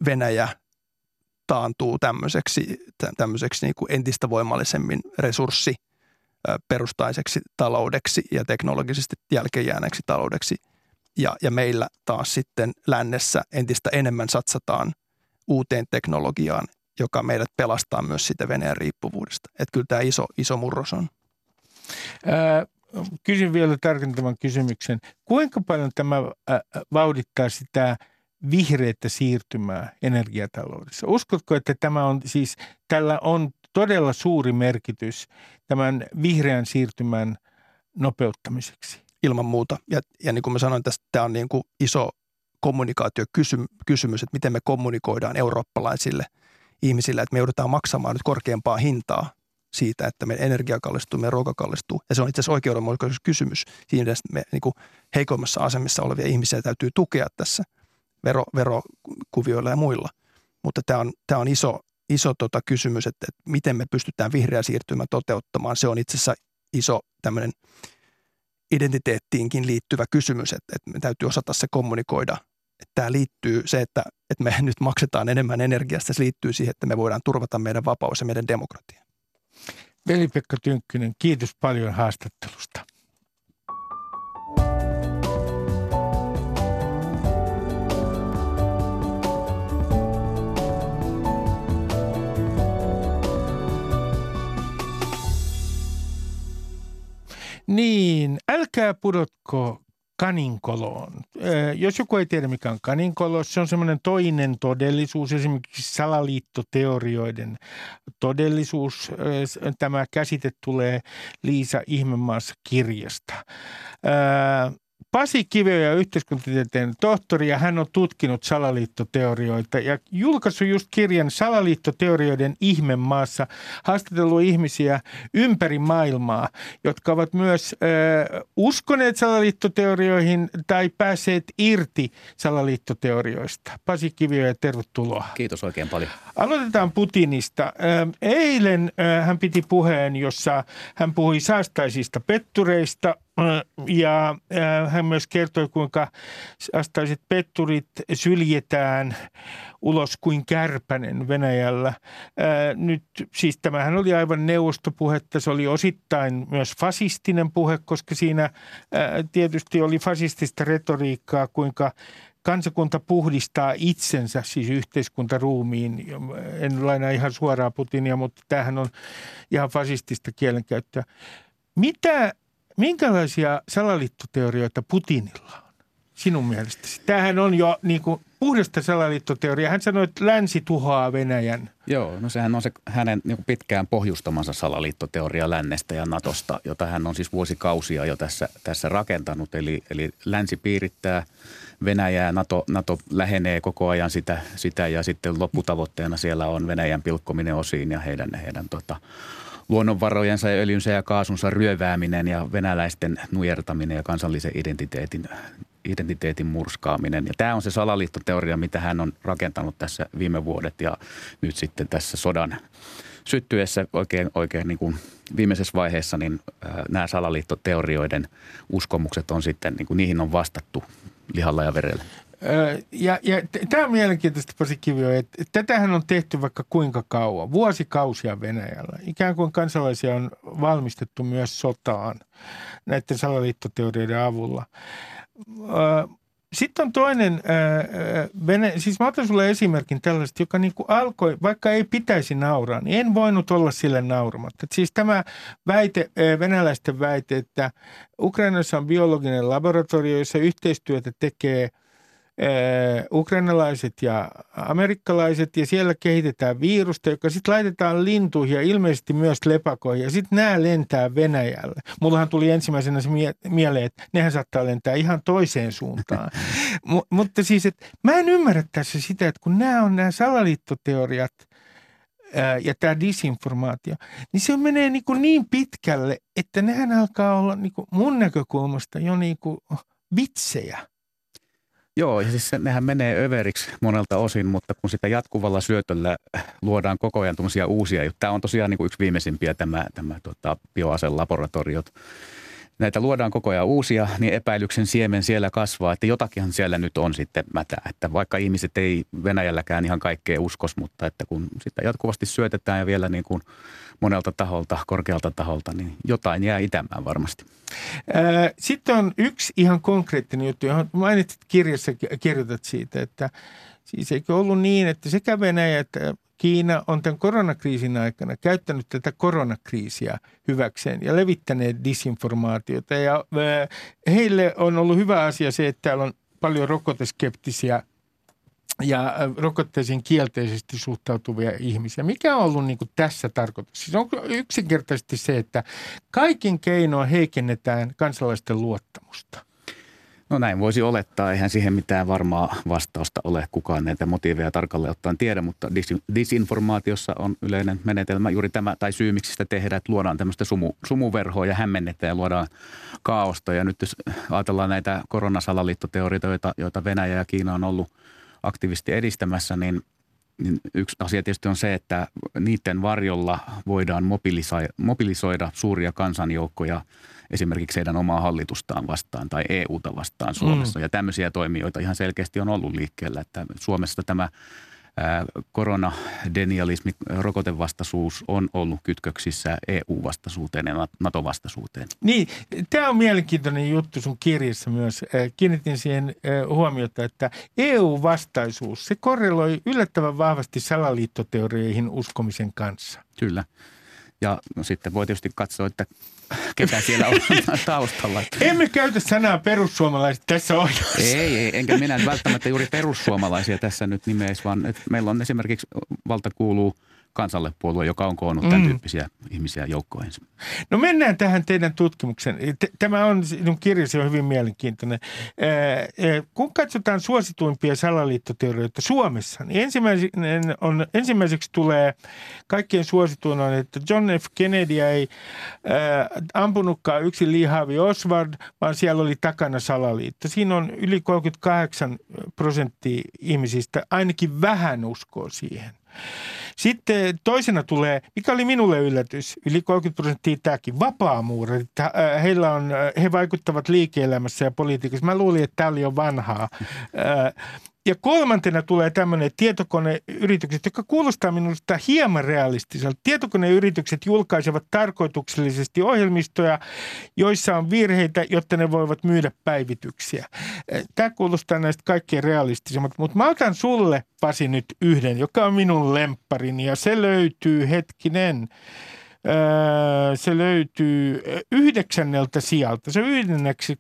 Venäjä taantuu tämmöiseksi, tämmöiseksi niin kuin entistä voimallisemmin resurssi – perustaiseksi taloudeksi ja teknologisesti jälkeenjääneeksi taloudeksi. Ja, ja meillä taas sitten lännessä entistä enemmän satsataan uuteen teknologiaan, joka meidät pelastaa myös sitä Venäjän riippuvuudesta. Että kyllä tämä iso, iso murros on. Ää, kysyn vielä tarkentavan kysymyksen. Kuinka paljon tämä vauhdittaa sitä vihreitä siirtymää energiataloudessa? Uskotko, että tämä on siis, tällä on todella suuri merkitys tämän vihreän siirtymän nopeuttamiseksi. Ilman muuta. Ja, ja niin kuin mä sanoin, tästä tämä on niin kuin iso kommunikaatiokysymys, että miten me kommunikoidaan eurooppalaisille ihmisille, että me joudutaan maksamaan nyt korkeampaa hintaa siitä, että meidän energia kallistuu, meidän ruoka kallistuu. Ja se on itse asiassa oikeudenmukaisuuskysymys. Siinä me niin kuin heikoimmassa asemissa olevia ihmisiä täytyy tukea tässä vero, verokuvioilla ja muilla. Mutta tämä on, tämä on iso, iso tota kysymys, että, että miten me pystytään vihreä siirtymä toteuttamaan. Se on itse asiassa iso tämmöinen identiteettiinkin liittyvä kysymys, että, että me täytyy osata se kommunikoida. Että tämä liittyy se, että, että me nyt maksetaan enemmän energiasta, se liittyy siihen, että me voidaan turvata meidän vapaus ja meidän demokratia. Veli-Pekka Tynkkynen, kiitos paljon haastattelusta. Niin, älkää pudotko kaninkoloon. Jos joku ei tiedä, mikä on kaninkolo, se on semmoinen toinen todellisuus, esimerkiksi salaliittoteorioiden todellisuus. Tämä käsite tulee Liisa Ihmemaassa kirjasta. Pasi Kiveoja yhteiskuntatieteen tohtori ja hän on tutkinut salaliittoteorioita ja julkaissut just kirjan Salaliittoteorioiden ihmemaassa haastatellut ihmisiä ympäri maailmaa, jotka ovat myös äh, uskoneet salaliittoteorioihin tai päässeet irti salaliittoteorioista. Pasi Kiveoja, tervetuloa. Kiitos oikein paljon. Aloitetaan Putinista. Eilen hän piti puheen, jossa hän puhui saastaisista pettureista ja hän myös kertoi, kuinka saastaiset petturit syljetään ulos kuin kärpänen Venäjällä. Nyt siis tämähän oli aivan neuvostopuhetta, se oli osittain myös fasistinen puhe, koska siinä tietysti oli fasistista retoriikkaa, kuinka kansakunta puhdistaa itsensä, siis yhteiskuntaruumiin. En laina ihan suoraan Putinia, mutta tämähän on ihan fasistista kielenkäyttöä. Mitä, minkälaisia salaliittoteorioita Putinilla on? sinun mielestäsi? Tämähän on jo niin kuin puhdasta salaliittoteoriaa. Hän sanoi, että länsi tuhoaa Venäjän. Joo, no sehän on se hänen niin pitkään pohjustamansa salaliittoteoria lännestä ja Natosta, jota hän on siis vuosikausia jo tässä, tässä rakentanut. Eli, eli länsi piirittää Venäjää, Nato, Nato lähenee koko ajan sitä, sitä ja sitten lopputavoitteena siellä on Venäjän pilkkominen osiin ja heidän, heidän tota, luonnonvarojensa ja öljynsä ja kaasunsa ryövääminen ja venäläisten nujertaminen ja kansallisen identiteetin, identiteetin murskaaminen. Ja tämä on se salaliittoteoria, mitä hän on rakentanut tässä viime vuodet ja nyt sitten tässä sodan syttyessä oikein, oikein niin kuin viimeisessä vaiheessa, niin nämä salaliittoteorioiden uskomukset on sitten, niin kuin niihin on vastattu lihalla ja verellä. Ja, ja tämä on mielenkiintoista Pasi Kivio, että tätähän on tehty vaikka kuinka kauan, vuosikausia Venäjällä. Ikään kuin kansalaisia on valmistettu myös sotaan näiden salaliittoteorioiden avulla. Sitten on toinen, vene, siis mä otan sulle esimerkin tällaista, joka niin kuin alkoi, vaikka ei pitäisi nauraa, niin en voinut olla sille nauramatta. Siis tämä väite, venäläisten väite, että Ukrainassa on biologinen laboratorio, jossa yhteistyötä tekee – ukrainalaiset ja amerikkalaiset ja siellä kehitetään virusta, joka sitten laitetaan lintuihin ja ilmeisesti myös lepakoihin ja sitten nämä lentää Venäjälle. Mullahan tuli ensimmäisenä se mie- mieleen, että nehän saattaa lentää ihan toiseen suuntaan. M- mutta siis, että mä en ymmärrä tässä sitä, että kun nämä on nämä salaliittoteoriat ja tämä disinformaatio, niin se menee niin, kuin niin pitkälle, että nehän alkaa olla niin kuin mun näkökulmasta jo niin kuin vitsejä – Joo, ja siis nehän menee överiksi monelta osin, mutta kun sitä jatkuvalla syötöllä luodaan koko ajan uusia juttuja. Tämä on tosiaan niin kuin yksi viimeisimpiä tämä, tämä tota, bioaselaboratoriot. Näitä luodaan koko ajan uusia, niin epäilyksen siemen siellä kasvaa, että jotakinhan siellä nyt on sitten mätä. Että vaikka ihmiset ei Venäjälläkään ihan kaikkea uskos, mutta että kun sitä jatkuvasti syötetään ja vielä niin kuin – monelta taholta, korkealta taholta, niin jotain jää itämään varmasti. Sitten on yksi ihan konkreettinen juttu, johon mainitsit kirjassa, kirjoitat siitä, että siis eikö ollut niin, että sekä Venäjä että Kiina on tämän koronakriisin aikana käyttänyt tätä koronakriisiä hyväkseen ja levittäneet disinformaatiota. Ja heille on ollut hyvä asia se, että täällä on paljon rokoteskeptisiä ja rokotteisiin kielteisesti suhtautuvia ihmisiä. Mikä on ollut niin kuin tässä tarkoitus? Siis on yksinkertaisesti se, että kaikin keinoin heikennetään kansalaisten luottamusta. No näin voisi olettaa. Eihän siihen mitään varmaa vastausta ole. Kukaan näitä motiiveja tarkalleen ottaen tiedä, mutta dis- disinformaatiossa on yleinen menetelmä juuri tämä, tai syy miksi sitä tehdään, että luodaan tämmöistä sumu, sumuverhoa ja hämmennetään ja luodaan kaaosta. Ja nyt jos ajatellaan näitä koronasalaliittoteorioita, joita, joita Venäjä ja Kiina on ollut – aktiivisesti edistämässä, niin, niin yksi asia tietysti on se, että niiden varjolla voidaan mobilisoida, mobilisoida suuria kansanjoukkoja esimerkiksi heidän omaa hallitustaan vastaan tai EUta vastaan Suomessa. Mm. Ja tämmöisiä toimijoita ihan selkeästi on ollut liikkeellä, että Suomessa tämä koronadenialismi, rokotevastaisuus on ollut kytköksissä EU-vastaisuuteen ja NATO-vastaisuuteen. Niin, tämä on mielenkiintoinen juttu sun kirjassa myös. Kiinnitin siihen huomiota, että EU-vastaisuus, se korreloi yllättävän vahvasti salaliittoteorioihin uskomisen kanssa. Kyllä. Ja no, sitten voi tietysti katsoa, että ketä siellä on taustalla. Emme käytä sanaa perussuomalaiset tässä ohjelmassa. Ei, ei, enkä minä välttämättä juuri perussuomalaisia tässä nyt nimeisi, vaan että meillä on esimerkiksi valta kuuluu – kansalle puolue, joka on koonnut tämän mm. tyyppisiä ihmisiä joukkoihinsa. No mennään tähän teidän tutkimuksen. Tämä on, sinun kirjasi on hyvin mielenkiintoinen. Kun katsotaan suosituimpia salaliittoteorioita Suomessa, niin on, ensimmäiseksi tulee kaikkien suosituin on, että John F. Kennedy ei ampunutkaan yksi lihavi Oswald, vaan siellä oli takana salaliitto. Siinä on yli 38 prosenttia ihmisistä ainakin vähän uskoo siihen. Sitten toisena tulee, mikä oli minulle yllätys, yli 30 prosenttia tämäkin, vapaamuurit. Äh, heillä on, äh, he vaikuttavat liike-elämässä ja politiikassa. Mä luulin, että tämä oli jo vanhaa. Äh, ja kolmantena tulee tämmöinen tietokoneyritykset, joka kuulostaa minusta hieman realistiselta. Tietokoneyritykset julkaisevat tarkoituksellisesti ohjelmistoja, joissa on virheitä, jotta ne voivat myydä päivityksiä. Tämä kuulostaa näistä kaikkein realistisimmat, mutta mä otan sulle, Pasi, nyt yhden, joka on minun lempparini ja se löytyy hetkinen se löytyy yhdeksänneltä sijalta. Se yhdenneksi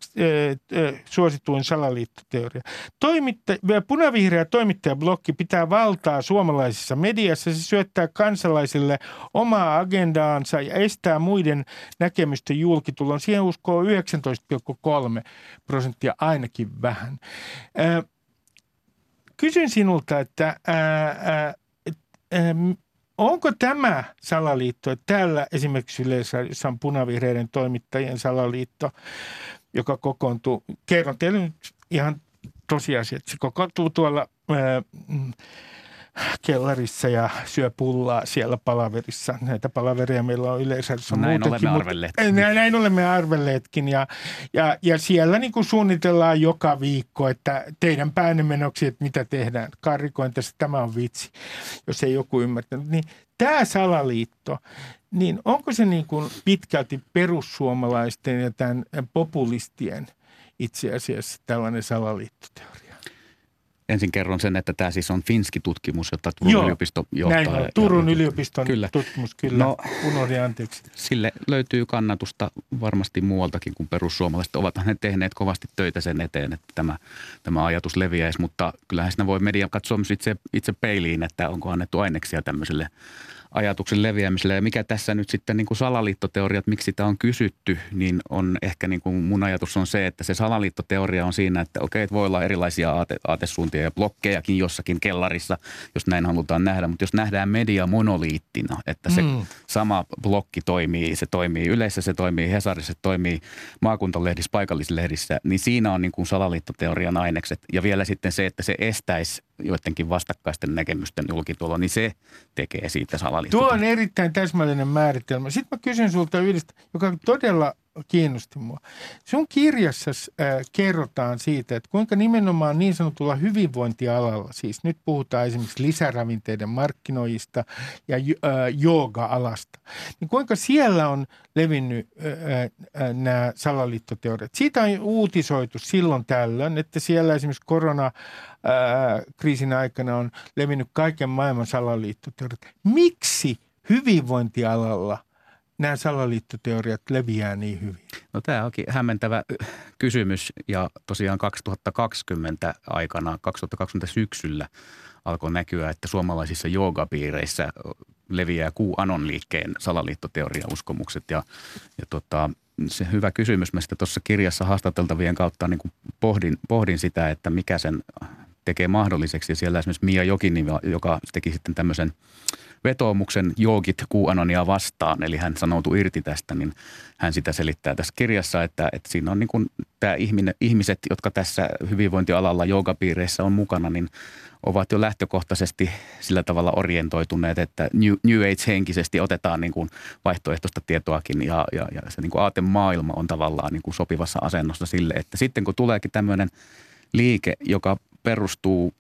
suosituin salaliittoteoria. Toimitta, punavihreä toimittajablokki pitää valtaa suomalaisessa mediassa. Se syöttää kansalaisille omaa agendaansa ja estää muiden näkemysten julkitulon. Siihen uskoo 19,3 prosenttia ainakin vähän. Kysyn sinulta, että ää, ää, onko tämä salaliitto, että täällä esimerkiksi yleensä, on punavihreiden toimittajien salaliitto, joka kokoontuu, kerron teille nyt ihan tosiasia, että se kokoontuu tuolla ää, kellarissa ja syö pullaa siellä palaverissa. Näitä palaveria meillä on yleensä on näin muutenkin. Olemme arvelleetkin. Näin, näin olemme arvelleetkin ja, ja, ja siellä niin kuin suunnitellaan joka viikko, että teidän päänemenoksi, että mitä tehdään. Karikoin tässä, tämä on vitsi, jos ei joku ymmärtänyt. Niin tämä salaliitto, niin onko se niin kuin pitkälti perussuomalaisten ja tämän populistien itse asiassa tällainen salaliittoteoria? Ensin kerron sen, että tämä siis on Finski-tutkimus, jota Turun Joo, yliopisto johtaa. Näin on. Turun yliopiston kyllä. tutkimus, kyllä. No, Unohdin anteeksi. Sille löytyy kannatusta varmasti muualtakin kuin perussuomalaiset. Ovat ne tehneet kovasti töitä sen eteen, että tämä, tämä ajatus leviäisi, mutta kyllähän siinä voi media katsoa itse, itse peiliin, että onko annettu aineksia tämmöiselle ajatuksen leviämiselle. Ja mikä tässä nyt sitten niin kuin salaliittoteoriat, miksi sitä on kysytty, niin on ehkä niin kuin mun ajatus on se, että se salaliittoteoria on siinä, että okei, että voi olla erilaisia aate, aatesuuntia ja blokkejakin jossakin kellarissa, jos näin halutaan nähdä. Mutta jos nähdään media monoliittina, että se mm. sama blokki toimii, se toimii yleisessä, se toimii Hesarissa, se toimii maakuntalehdissä, paikallislehdissä, niin siinä on niin kuin salaliittoteorian ainekset. Ja vielä sitten se, että se estäisi joidenkin vastakkaisten näkemysten julkitulo, niin se tekee siitä salaliittoa. Tuo on erittäin täsmällinen määritelmä. Sitten mä kysyn sulta yhdestä, joka todella kiinnosti mua. Sun kirjassa äh, kerrotaan siitä, että kuinka nimenomaan niin sanotulla hyvinvointialalla, siis nyt puhutaan esimerkiksi lisäravinteiden markkinoista ja äh, jooga-alasta, niin kuinka siellä on levinnyt äh, äh, nämä salaliittoteoriat. Siitä on uutisoitu silloin tällöin, että siellä esimerkiksi koronakriisin aikana on levinnyt kaiken maailman salaliittoteoriat. Miksi hyvinvointialalla nämä salaliittoteoriat leviää niin hyvin? No tämä onkin hämmentävä kysymys ja tosiaan 2020 aikana, 2020 syksyllä alkoi näkyä, että suomalaisissa joogapiireissä leviää QAnon liikkeen salaliittoteoria-uskomukset ja, ja tota, se hyvä kysymys. Mä sitten tuossa kirjassa haastateltavien kautta niin kuin pohdin, pohdin sitä, että mikä sen tekee mahdolliseksi. Ja siellä esimerkiksi Mia Jokini, joka teki sitten tämmöisen – vetoomuksen joogit QAnonia vastaan, eli hän sanoutui irti tästä, niin hän sitä selittää tässä kirjassa, että, että siinä on niin kuin tämä ihminen, ihmiset, jotka tässä hyvinvointialalla joogapiireissä on mukana, niin ovat jo lähtökohtaisesti sillä tavalla orientoituneet, että New, New Age-henkisesti otetaan niin kuin vaihtoehtoista tietoakin ja, ja, ja se niin kuin aatemaailma on tavallaan niin kuin sopivassa asennossa sille, että sitten kun tuleekin tämmöinen liike, joka perustuu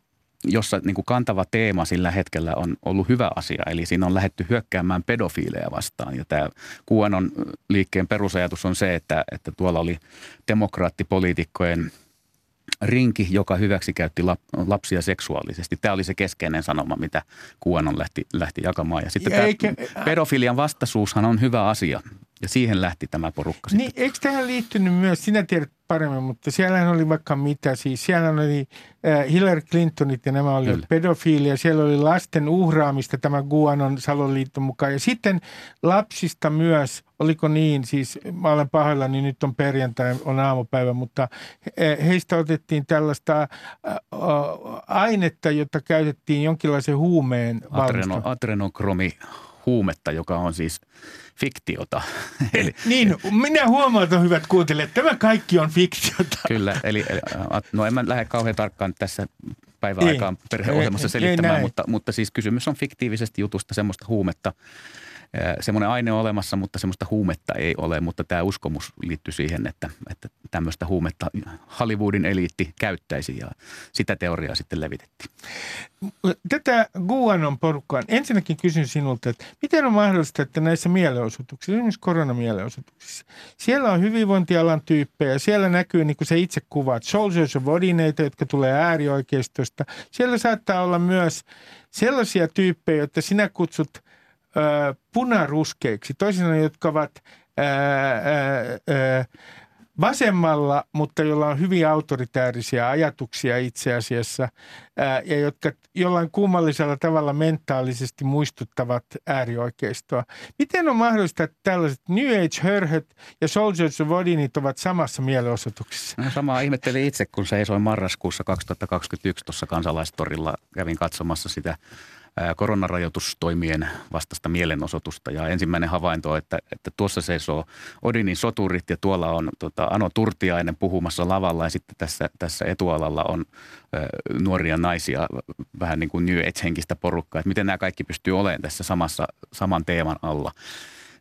jossa niin kuin kantava teema sillä hetkellä on ollut hyvä asia. Eli siinä on lähetty hyökkäämään pedofiileja vastaan. Ja tämä QAnon liikkeen perusajatus on se, että, että tuolla oli demokraattipoliitikkojen rinki, joka hyväksikäytti lapsia seksuaalisesti. Tämä oli se keskeinen sanoma, mitä QAnon lähti, lähti jakamaan. Ja sitten Eikä, tämä pedofilian vastaisuushan on hyvä asia. Ja siihen lähti tämä porukka niin, sitten. Eikö tähän liittynyt myös, sinä tiedät paremmin, mutta siellä oli vaikka mitä, siis siellä oli äh, Hillary Clintonit ja nämä oli pedofiilia, siellä oli lasten uhraamista tämä Guanon Saloliiton mukaan. Ja sitten lapsista myös, oliko niin, siis mä olen pahoilla, niin nyt on perjantai, on aamupäivä, mutta heistä otettiin tällaista äh, ainetta, jota käytettiin jonkinlaisen huumeen Adreno, adrenokromi huumetta, joka on siis fiktiota. eli, niin, minä huomautan hyvät kuuntelijat, että tämä kaikki on fiktiota. Kyllä, eli, eli no en mä lähde kauhean tarkkaan tässä päiväaikaan perheohjelmassa selittämään, mutta, mutta siis kysymys on fiktiivisesti jutusta semmoista huumetta, semmoinen aine on olemassa, mutta semmoista huumetta ei ole, mutta tämä uskomus liittyy siihen, että, että tämmöistä huumetta Hollywoodin eliitti käyttäisi ja sitä teoriaa sitten levitettiin. Tätä Guanon porukkaan. Ensinnäkin kysyn sinulta, että miten on mahdollista, että näissä mielenosoituksissa, esimerkiksi koronamielenosoituksissa, siellä on hyvinvointialan tyyppejä, siellä näkyy niin kuin se itse kuvaat, soldiers of Odineita, jotka tulee äärioikeistosta. Siellä saattaa olla myös sellaisia tyyppejä, joita sinä kutsut – punaruskeiksi, toisin sanoen, jotka ovat vasemmalla, mutta jolla on hyvin autoritäärisiä ajatuksia itse asiassa ja jotka jollain kummallisella tavalla mentaalisesti muistuttavat äärioikeistoa. Miten on mahdollista, että tällaiset New Age hörhöt ja Soldiers of Odinit ovat samassa mielenosoituksessa? No, samaa ihmettelin itse, kun seisoin marraskuussa 2021 tuossa kansalaistorilla. Kävin katsomassa sitä koronarajoitustoimien vastaista mielenosoitusta. Ja ensimmäinen havainto on, että, että tuossa seisoo Odinin soturit ja tuolla on tota, Ano Turtiainen puhumassa lavalla ja sitten tässä, tässä etualalla on ä, nuoria naisia, vähän niin kuin New Age-henkistä porukkaa. Että miten nämä kaikki pystyy olemaan tässä samassa, saman teeman alla.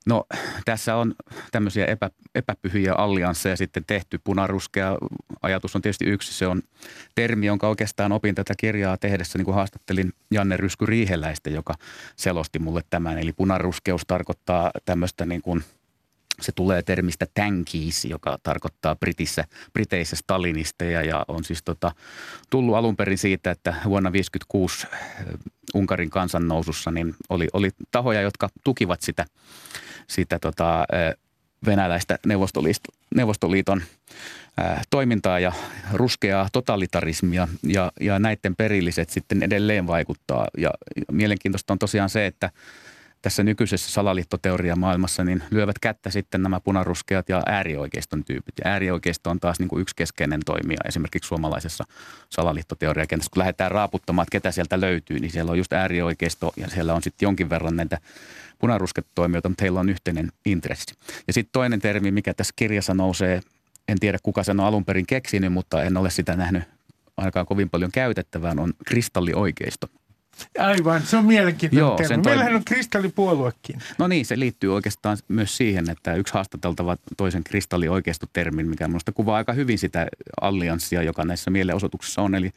No tässä on tämmöisiä epä, epäpyhiä alliansseja sitten tehty. Punaruskea ajatus on tietysti yksi. Se on termi, jonka oikeastaan opin tätä kirjaa tehdessä, niin kuin haastattelin Janne Rysky Riiheläistä, joka selosti mulle tämän. Eli punaruskeus tarkoittaa tämmöistä niin kuin – se tulee termistä tankies, joka tarkoittaa Britissä, Briteissä stalinisteja ja on siis tota, tullut alun perin siitä, että vuonna 1956 Unkarin kansannousussa niin oli, oli tahoja, jotka tukivat sitä sitä tota, venäläistä Neuvostoliiton, ää, toimintaa ja ruskeaa totalitarismia ja, ja näiden perilliset sitten edelleen vaikuttaa. Ja, ja mielenkiintoista on tosiaan se, että tässä nykyisessä salaliittoteoria maailmassa niin lyövät kättä sitten nämä punaruskeat ja äärioikeiston tyypit. Ja äärioikeisto on taas niin kuin yksi keskeinen toimija esimerkiksi suomalaisessa salaliittoteoriakentässä. Kun lähdetään raaputtamaan, että ketä sieltä löytyy, niin siellä on just äärioikeisto ja siellä on sitten jonkin verran näitä punarusketoimijoita, mutta heillä on yhteinen intressi. Ja sitten toinen termi, mikä tässä kirjassa nousee, en tiedä kuka sen on alun perin keksinyt, mutta en ole sitä nähnyt ainakaan kovin paljon käytettävää, on kristallioikeisto. Aivan, se on mielenkiintoinen Joo, termi. Meillähän on kristallipuoluekin. No niin, se liittyy oikeastaan myös siihen, että yksi haastateltava toisen kristallioikeistotermin, mikä minusta kuvaa aika hyvin sitä allianssia, joka näissä mielenosoituksissa on. Eli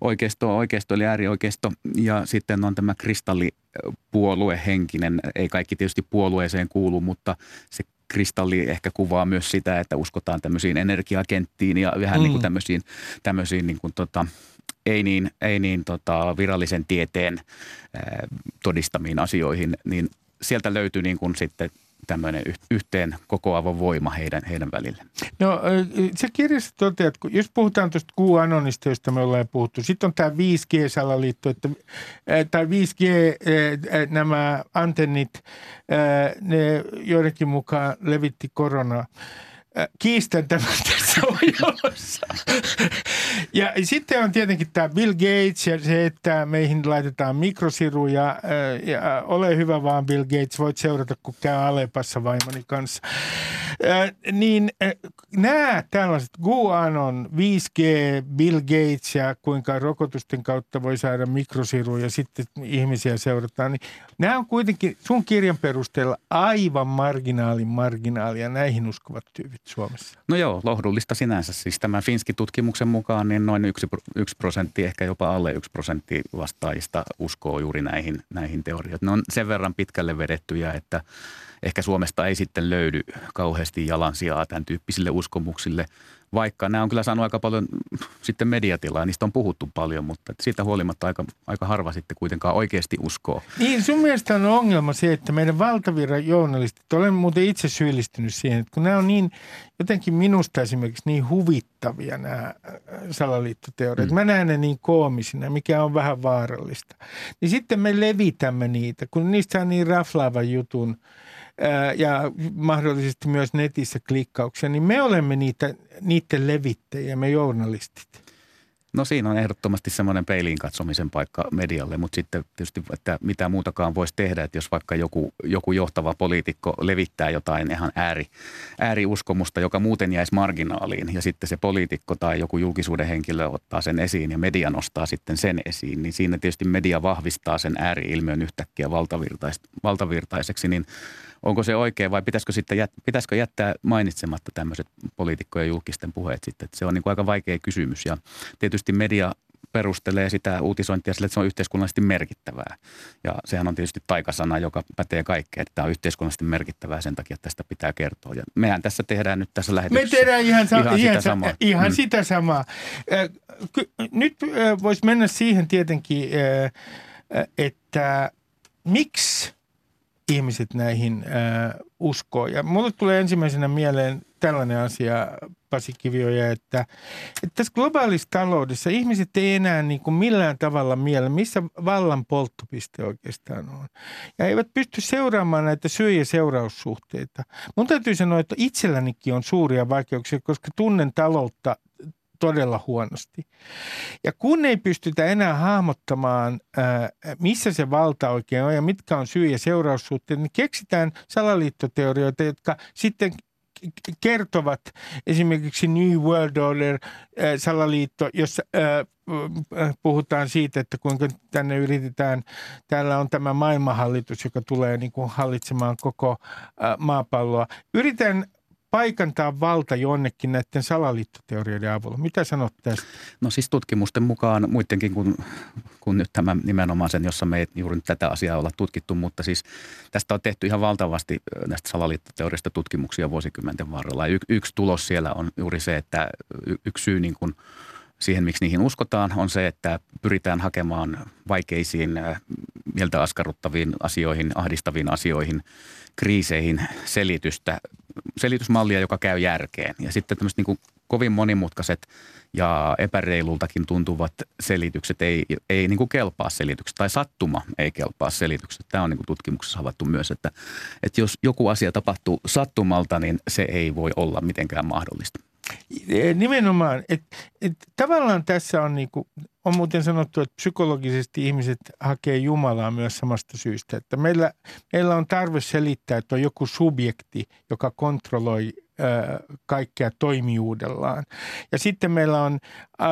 oikeisto, oikeisto eli äärioikeisto ja sitten on tämä kristallipuoluehenkinen, ei kaikki tietysti puolueeseen kuulu, mutta se kristalli ehkä kuvaa myös sitä, että uskotaan tämmöisiin energiakenttiin ja vähän mm. niin kuin tämmöisiin, tämmöisiin niin kuin tota, ei niin, ei niin tota, virallisen tieteen ää, todistamiin asioihin, niin sieltä löytyy niin kuin sitten tämmöinen yhteen kokoava voima heidän, heidän välillä. No se kirjassa toteaa, että jos puhutaan tuosta QAnonista, josta me ollaan puhuttu, sitten on tämä 5G-salaliitto, että, tai 5G, nämä antennit, ne joidenkin mukaan levitti koronaa. Kiistän tämän tässä ohjelmassa. ja sitten on tietenkin tämä Bill Gates ja se, että meihin laitetaan mikrosiruja. Ja ole hyvä vaan Bill Gates, voit seurata, kun käy Alepassa vaimoni kanssa. Niin nämä tällaiset Guanon, 5G, Bill Gates ja kuinka rokotusten kautta voi saada mikrosiruja ja sitten ihmisiä seurataan. Niin nämä on kuitenkin sun kirjan perusteella aivan marginaalin marginaalia näihin uskovat tyypit Suomessa. No joo, lohdullista sinänsä. Siis tämän Finski-tutkimuksen mukaan niin noin yksi, yksi prosentti, ehkä jopa alle yksi prosentti vastaajista uskoo juuri näihin, näihin teorioihin. Ne on sen verran pitkälle vedettyjä, että ehkä Suomesta ei sitten löydy kauheasti jalansijaa tämän tyyppisille uskomuksille – vaikka nämä on kyllä saanut aika paljon sitten mediatilaa, niistä on puhuttu paljon, mutta siitä huolimatta aika, aika harva sitten kuitenkaan oikeasti uskoo. Niin, sun mielestä on ongelma se, että meidän valtavirran journalistit, olen muuten itse syyllistynyt siihen, että kun nämä on niin, jotenkin minusta esimerkiksi niin huvittavia nämä äh, salaliittoteoriat, mm. mä näen ne niin koomisina, mikä on vähän vaarallista, niin sitten me levitämme niitä, kun niistä on niin raflaavan jutun – ja mahdollisesti myös netissä klikkauksia, niin me olemme niitä, niiden levittäjiä, me journalistit. No siinä on ehdottomasti semmoinen peiliin katsomisen paikka medialle, mutta sitten tietysti, että mitä muutakaan voisi tehdä, että jos vaikka joku, joku johtava poliitikko levittää jotain ihan ääri, ääriuskomusta, joka muuten jäisi marginaaliin ja sitten se poliitikko tai joku julkisuuden henkilö ottaa sen esiin ja media nostaa sitten sen esiin, niin siinä tietysti media vahvistaa sen ääriilmiön yhtäkkiä valtavirtais, valtavirtaiseksi, niin onko se oikein vai pitäisikö, sitten jät, pitäisikö jättää mainitsematta tämmöiset poliitikkojen julkisten puheet sitten? Että se on niin kuin aika vaikea kysymys ja tietysti media perustelee sitä uutisointia sille, että se on yhteiskunnallisesti merkittävää. Ja sehän on tietysti taikasana, joka pätee kaikkeen, että tämä on yhteiskunnallisesti merkittävää sen takia, että tästä pitää kertoa. Ja mehän tässä tehdään nyt tässä lähetyksessä. Me tehdään ihan, sa- ihan, ihan sitä samaa. Ihan mm. sitä samaa. Nyt voisi mennä siihen tietenkin, että miksi ihmiset näihin äh, uskoo. Ja mulle tulee ensimmäisenä mieleen tällainen asia, Pasi Kivioja, että, että tässä globaalissa taloudessa ihmiset ei enää niin kuin millään tavalla miele, missä vallan polttopiste oikeastaan on. Ja eivät pysty seuraamaan näitä syy- ja seuraussuhteita. Mun täytyy sanoa, että itsellänikin on suuria vaikeuksia, koska tunnen taloutta todella huonosti. Ja kun ei pystytä enää hahmottamaan, missä se valta oikein on ja mitkä on syy- ja seuraussuhteet, niin keksitään salaliittoteorioita, jotka sitten kertovat esimerkiksi New World Order, salaliitto, jossa puhutaan siitä, että kuinka tänne yritetään, täällä on tämä maailmanhallitus, joka tulee niin kuin hallitsemaan koko maapalloa. Yritän paikantaa valta jonnekin näiden salaliittoteorioiden avulla. Mitä sanot tästä? No siis tutkimusten mukaan muidenkin kuin, kuin nyt tämä nimenomaan sen, jossa me ei juuri nyt tätä asiaa olla tutkittu, mutta siis tästä on tehty ihan valtavasti näistä salaliittoteorioista tutkimuksia vuosikymmenten varrella. Y- yksi tulos siellä on juuri se, että y- yksi syy niin kuin siihen, miksi niihin uskotaan, on se, että pyritään hakemaan vaikeisiin, mieltä askarruttaviin asioihin, ahdistaviin asioihin, kriiseihin selitystä selitysmallia, joka käy järkeen. Ja sitten tämmöiset niin kovin monimutkaiset ja epäreilultakin tuntuvat selitykset ei, ei niin kuin kelpaa selitykset tai sattuma ei kelpaa selitykset. Tämä on niin kuin tutkimuksessa havaittu myös, että, että jos joku asia tapahtuu sattumalta, niin se ei voi olla mitenkään mahdollista. Nimenomaan, että et, tavallaan tässä on, niinku, on muuten sanottu, että psykologisesti ihmiset hakee Jumalaa myös samasta syystä. Että meillä, meillä on tarve selittää, että on joku subjekti, joka kontrolloi kaikkea toimijuudellaan. Ja sitten meillä on äh,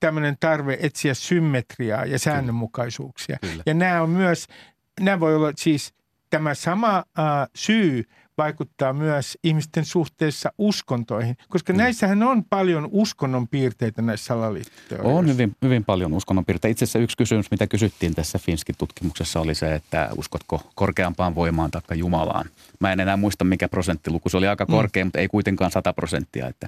tämmöinen tarve etsiä symmetriaa ja säännönmukaisuuksia. Kyllä. Ja nämä on myös, nämä voi olla siis tämä sama äh, syy vaikuttaa myös ihmisten suhteessa uskontoihin, koska mm. näissähän on paljon uskonnon piirteitä näissä salaliittoteorioissa. On hyvin, hyvin paljon uskonnon piirteitä. Itse asiassa yksi kysymys, mitä kysyttiin tässä Finskin tutkimuksessa oli se, että uskotko korkeampaan voimaan tai Jumalaan. Mä en enää muista mikä prosenttiluku, se oli aika mm. korkea, mm. mutta ei kuitenkaan 100 prosenttia. Että,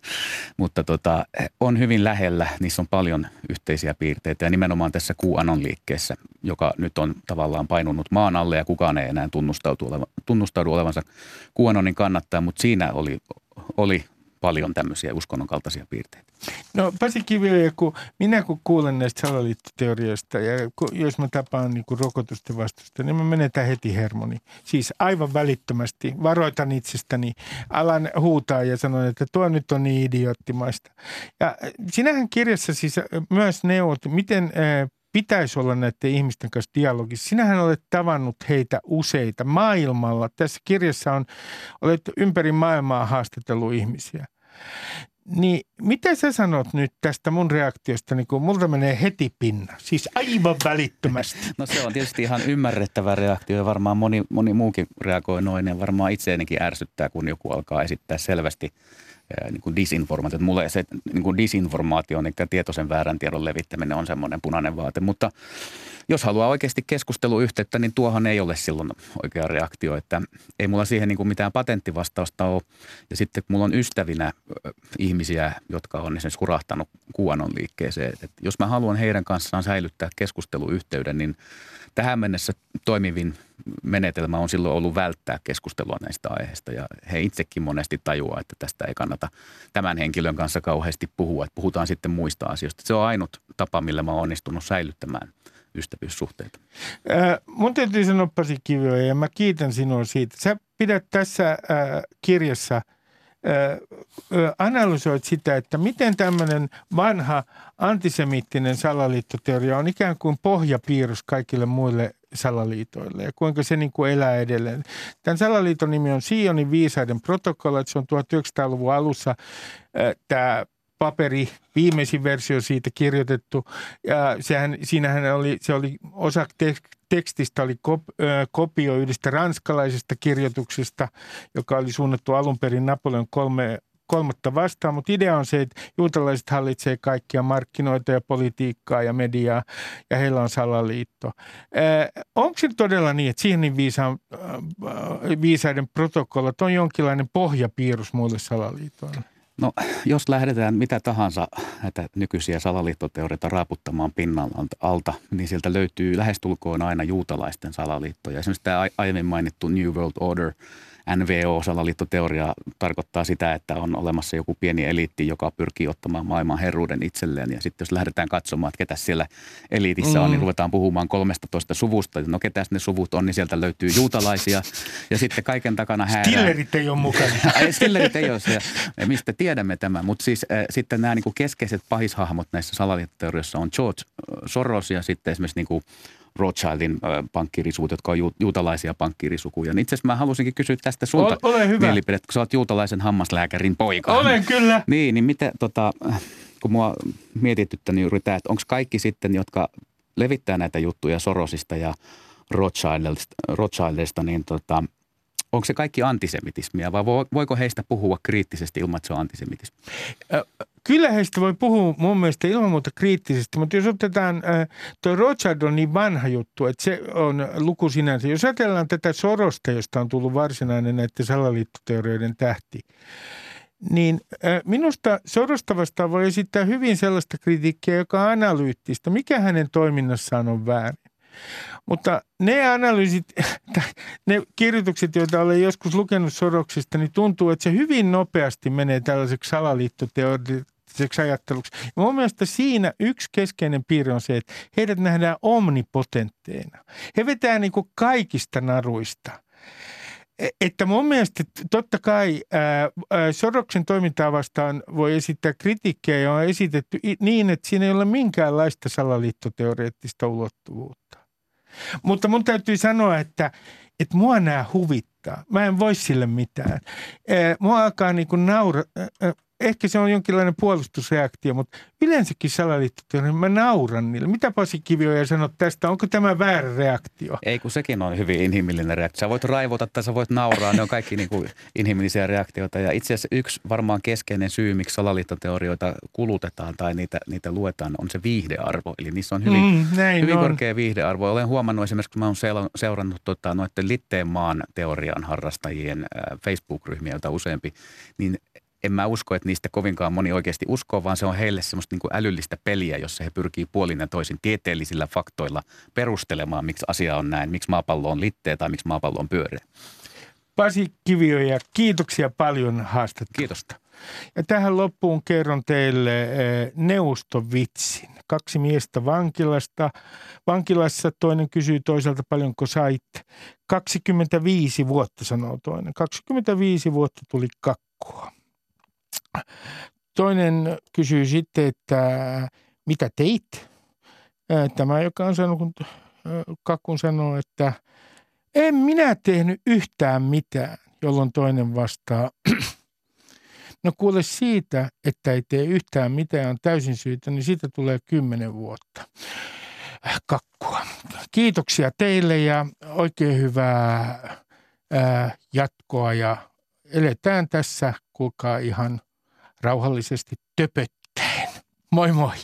mutta tota, on hyvin lähellä, niissä on paljon yhteisiä piirteitä ja nimenomaan tässä QAnon liikkeessä, joka nyt on tavallaan painunut maan alle ja kukaan ei enää tunnustaudu, oleva, tunnustaudu olevansa QAnonin kannattaa, mutta siinä oli, oli paljon tämmöisiä uskonnon kaltaisia piirteitä. No Pasi Kiviö, kun minä kun kuulen näistä salaliittoteorioista ja kun, jos mä tapaan niin rokotusten vastusta, niin mä menetän heti hermoni. Siis aivan välittömästi varoitan itsestäni, alan huutaa ja sanon, että tuo nyt on niin idioottimaista. Ja sinähän kirjassa siis myös neuvot, miten pitäisi olla näiden ihmisten kanssa dialogissa. Sinähän olet tavannut heitä useita maailmalla. Tässä kirjassa on, olet ympäri maailmaa haastatellut ihmisiä. Niin mitä sä sanot nyt tästä mun reaktiosta, niin kun multa menee heti pinna, siis aivan välittömästi? No se on tietysti ihan ymmärrettävä reaktio ja varmaan moni, moni muukin reagoi noin ja varmaan itseenikin ärsyttää, kun joku alkaa esittää selvästi – niin kuin disinformaatio. Mulle se niin kuin disinformaatio, eli tietoisen väärän tiedon levittäminen on semmoinen punainen vaate. Mutta jos haluaa oikeasti keskusteluyhteyttä, niin tuohan ei ole silloin oikea reaktio. Että ei mulla siihen niin kuin mitään patenttivastausta ole. Ja sitten mulla on ystävinä ihmisiä, jotka on esimerkiksi hurahtanut kuonon liikkeeseen. Että jos mä haluan heidän kanssaan säilyttää keskusteluyhteyden, niin tähän mennessä toimivin – menetelmä on silloin ollut välttää keskustelua näistä aiheista ja he itsekin monesti tajuaa, että tästä ei kannata tämän henkilön kanssa kauheasti puhua, että puhutaan sitten muista asioista. Se on ainut tapa, millä mä oon onnistunut säilyttämään ystävyyssuhteita. Äh, mun täytyy sanoa Pasi Kivio ja mä kiitän sinua siitä. Sä pidät tässä äh, kirjassa analysoit sitä, että miten tämmöinen vanha antisemittinen salaliittoteoria on ikään kuin pohjapiirros kaikille muille salaliitoille ja kuinka se niin kuin elää edelleen. Tämän salaliiton nimi on Sionin viisaiden protokolla, että se on 1900-luvun alussa tämä paperi, viimeisin versio siitä kirjoitettu. Ja sehän, siinähän oli, se oli osa tekstistä oli kop, kopio yhdestä ranskalaisesta kirjoituksesta, joka oli suunnattu alun perin Napoleon kolme kolmatta vastaan, mutta idea on se, että juutalaiset hallitsee kaikkia markkinoita ja politiikkaa ja mediaa ja heillä on salaliitto. Onko se todella niin, että siihen viisa, äh, viisaiden protokollat on jonkinlainen pohjapiirus muille salaliitoille? No jos lähdetään mitä tahansa näitä nykyisiä salaliittoteorioita raaputtamaan pinnan alta, niin sieltä löytyy lähestulkoon aina juutalaisten salaliittoja. Esimerkiksi tämä aiemmin mainittu New World Order – NVO-salaliittoteoria tarkoittaa sitä, että on olemassa joku pieni eliitti, joka pyrkii ottamaan maailman herruuden itselleen. Ja sitten jos lähdetään katsomaan, että ketä siellä eliitissä mm. on, niin mm. ruvetaan puhumaan 13 suvusta. No ketä ne suvut on, niin sieltä löytyy juutalaisia. Ja sitten kaiken takana häärää. Stillerit ei ole mukana. Stillerit ei ole se, mistä tiedämme tämän. Mutta siis äh, sitten nämä niin keskeiset pahishahmot näissä salaliittoteorioissa on George Soros ja sitten esimerkiksi niin kuin Rothschildin pankkirisuvut, jotka on ju- juutalaisia pankkirisukuja. Niin itse asiassa mä halusinkin kysyä tästä sulta Ole hyvä. mielipidet, kun sä oot juutalaisen hammaslääkärin poika. Olen kyllä. Niin, niin mitä, tota, kun mua mietityttäni juuri tämä, että onko kaikki sitten, jotka levittää näitä juttuja Sorosista ja Rothschildista, Rothschildista niin tota, onko se kaikki antisemitismiä vai voiko heistä puhua kriittisesti ilman, että se on antisemitismi? Kyllä heistä voi puhua mun mielestä ilman muuta kriittisesti, mutta jos otetaan, tuo Rothschild on niin vanha juttu, että se on luku sinänsä. Jos ajatellaan tätä Sorosta, josta on tullut varsinainen näiden salaliittoteorioiden tähti, niin minusta Sorosta vastaan voi esittää hyvin sellaista kritiikkiä, joka on analyyttistä. Mikä hänen toiminnassaan on väärin? Mutta ne analyysit, ne kirjoitukset, joita olen joskus lukenut Soroksista, niin tuntuu, että se hyvin nopeasti menee tällaiseksi salaliittoteoriseksi ajatteluksi. Ja mun mielestä siinä yksi keskeinen piirre on se, että heidät nähdään omnipotentteina. He vetää niin kuin kaikista naruista – e, että mun mielestä totta kai ää, Soroksen toimintaa vastaan voi esittää kritiikkiä ja on esitetty niin, että siinä ei ole minkäänlaista salaliittoteoreettista ulottuvuutta. Mutta mun täytyy sanoa, että, että mua nämä huvittaa. Mä en voi sille mitään. Mua alkaa niin kuin naura, ehkä se on jonkinlainen puolustusreaktio, mutta yleensäkin salaliittoteoria, mä nauran niille. Mitä Pasi Kivioja sanot tästä? Onko tämä väärä reaktio? Ei, kun sekin on hyvin inhimillinen reaktio. Sä voit raivota tai sä voit nauraa. Ne on kaikki niin kuin inhimillisiä reaktioita. Ja itse asiassa yksi varmaan keskeinen syy, miksi salaliittoteorioita kulutetaan tai niitä, niitä luetaan, on se viihdearvo. Eli niissä on hyvin, mm, hyvin on. korkea viihdearvo. Olen huomannut esimerkiksi, kun mä oon seurannut tota, noiden Litteen maan teorian harrastajien Facebook-ryhmiä, joita useampi, niin en mä usko, että niistä kovinkaan moni oikeasti uskoo, vaan se on heille semmoista niin kuin älyllistä peliä, jossa he pyrkii puolin ja toisin tieteellisillä faktoilla perustelemaan, miksi asia on näin, miksi maapallo on litteä tai miksi maapallo on pyöreä. Pasi ja kiitoksia paljon haastattelusta. Kiitos. Ja tähän loppuun kerron teille eh, neuvostovitsin. Kaksi miestä vankilasta. Vankilassa toinen kysyy toiselta paljonko sait. 25 vuotta sanoo toinen. 25 vuotta tuli kakkua. Toinen kysyy sitten, että mitä teit? Tämä, joka on sanonut, kun Kakun sanoo, että en minä tehnyt yhtään mitään, jolloin toinen vastaa, no kuule siitä, että ei tee yhtään mitään, on täysin syytä, niin siitä tulee kymmenen vuotta kakkua. Kiitoksia teille ja oikein hyvää jatkoa ja eletään tässä, kuulkaa ihan – rauhallisesti töpöttäen. Moi moi!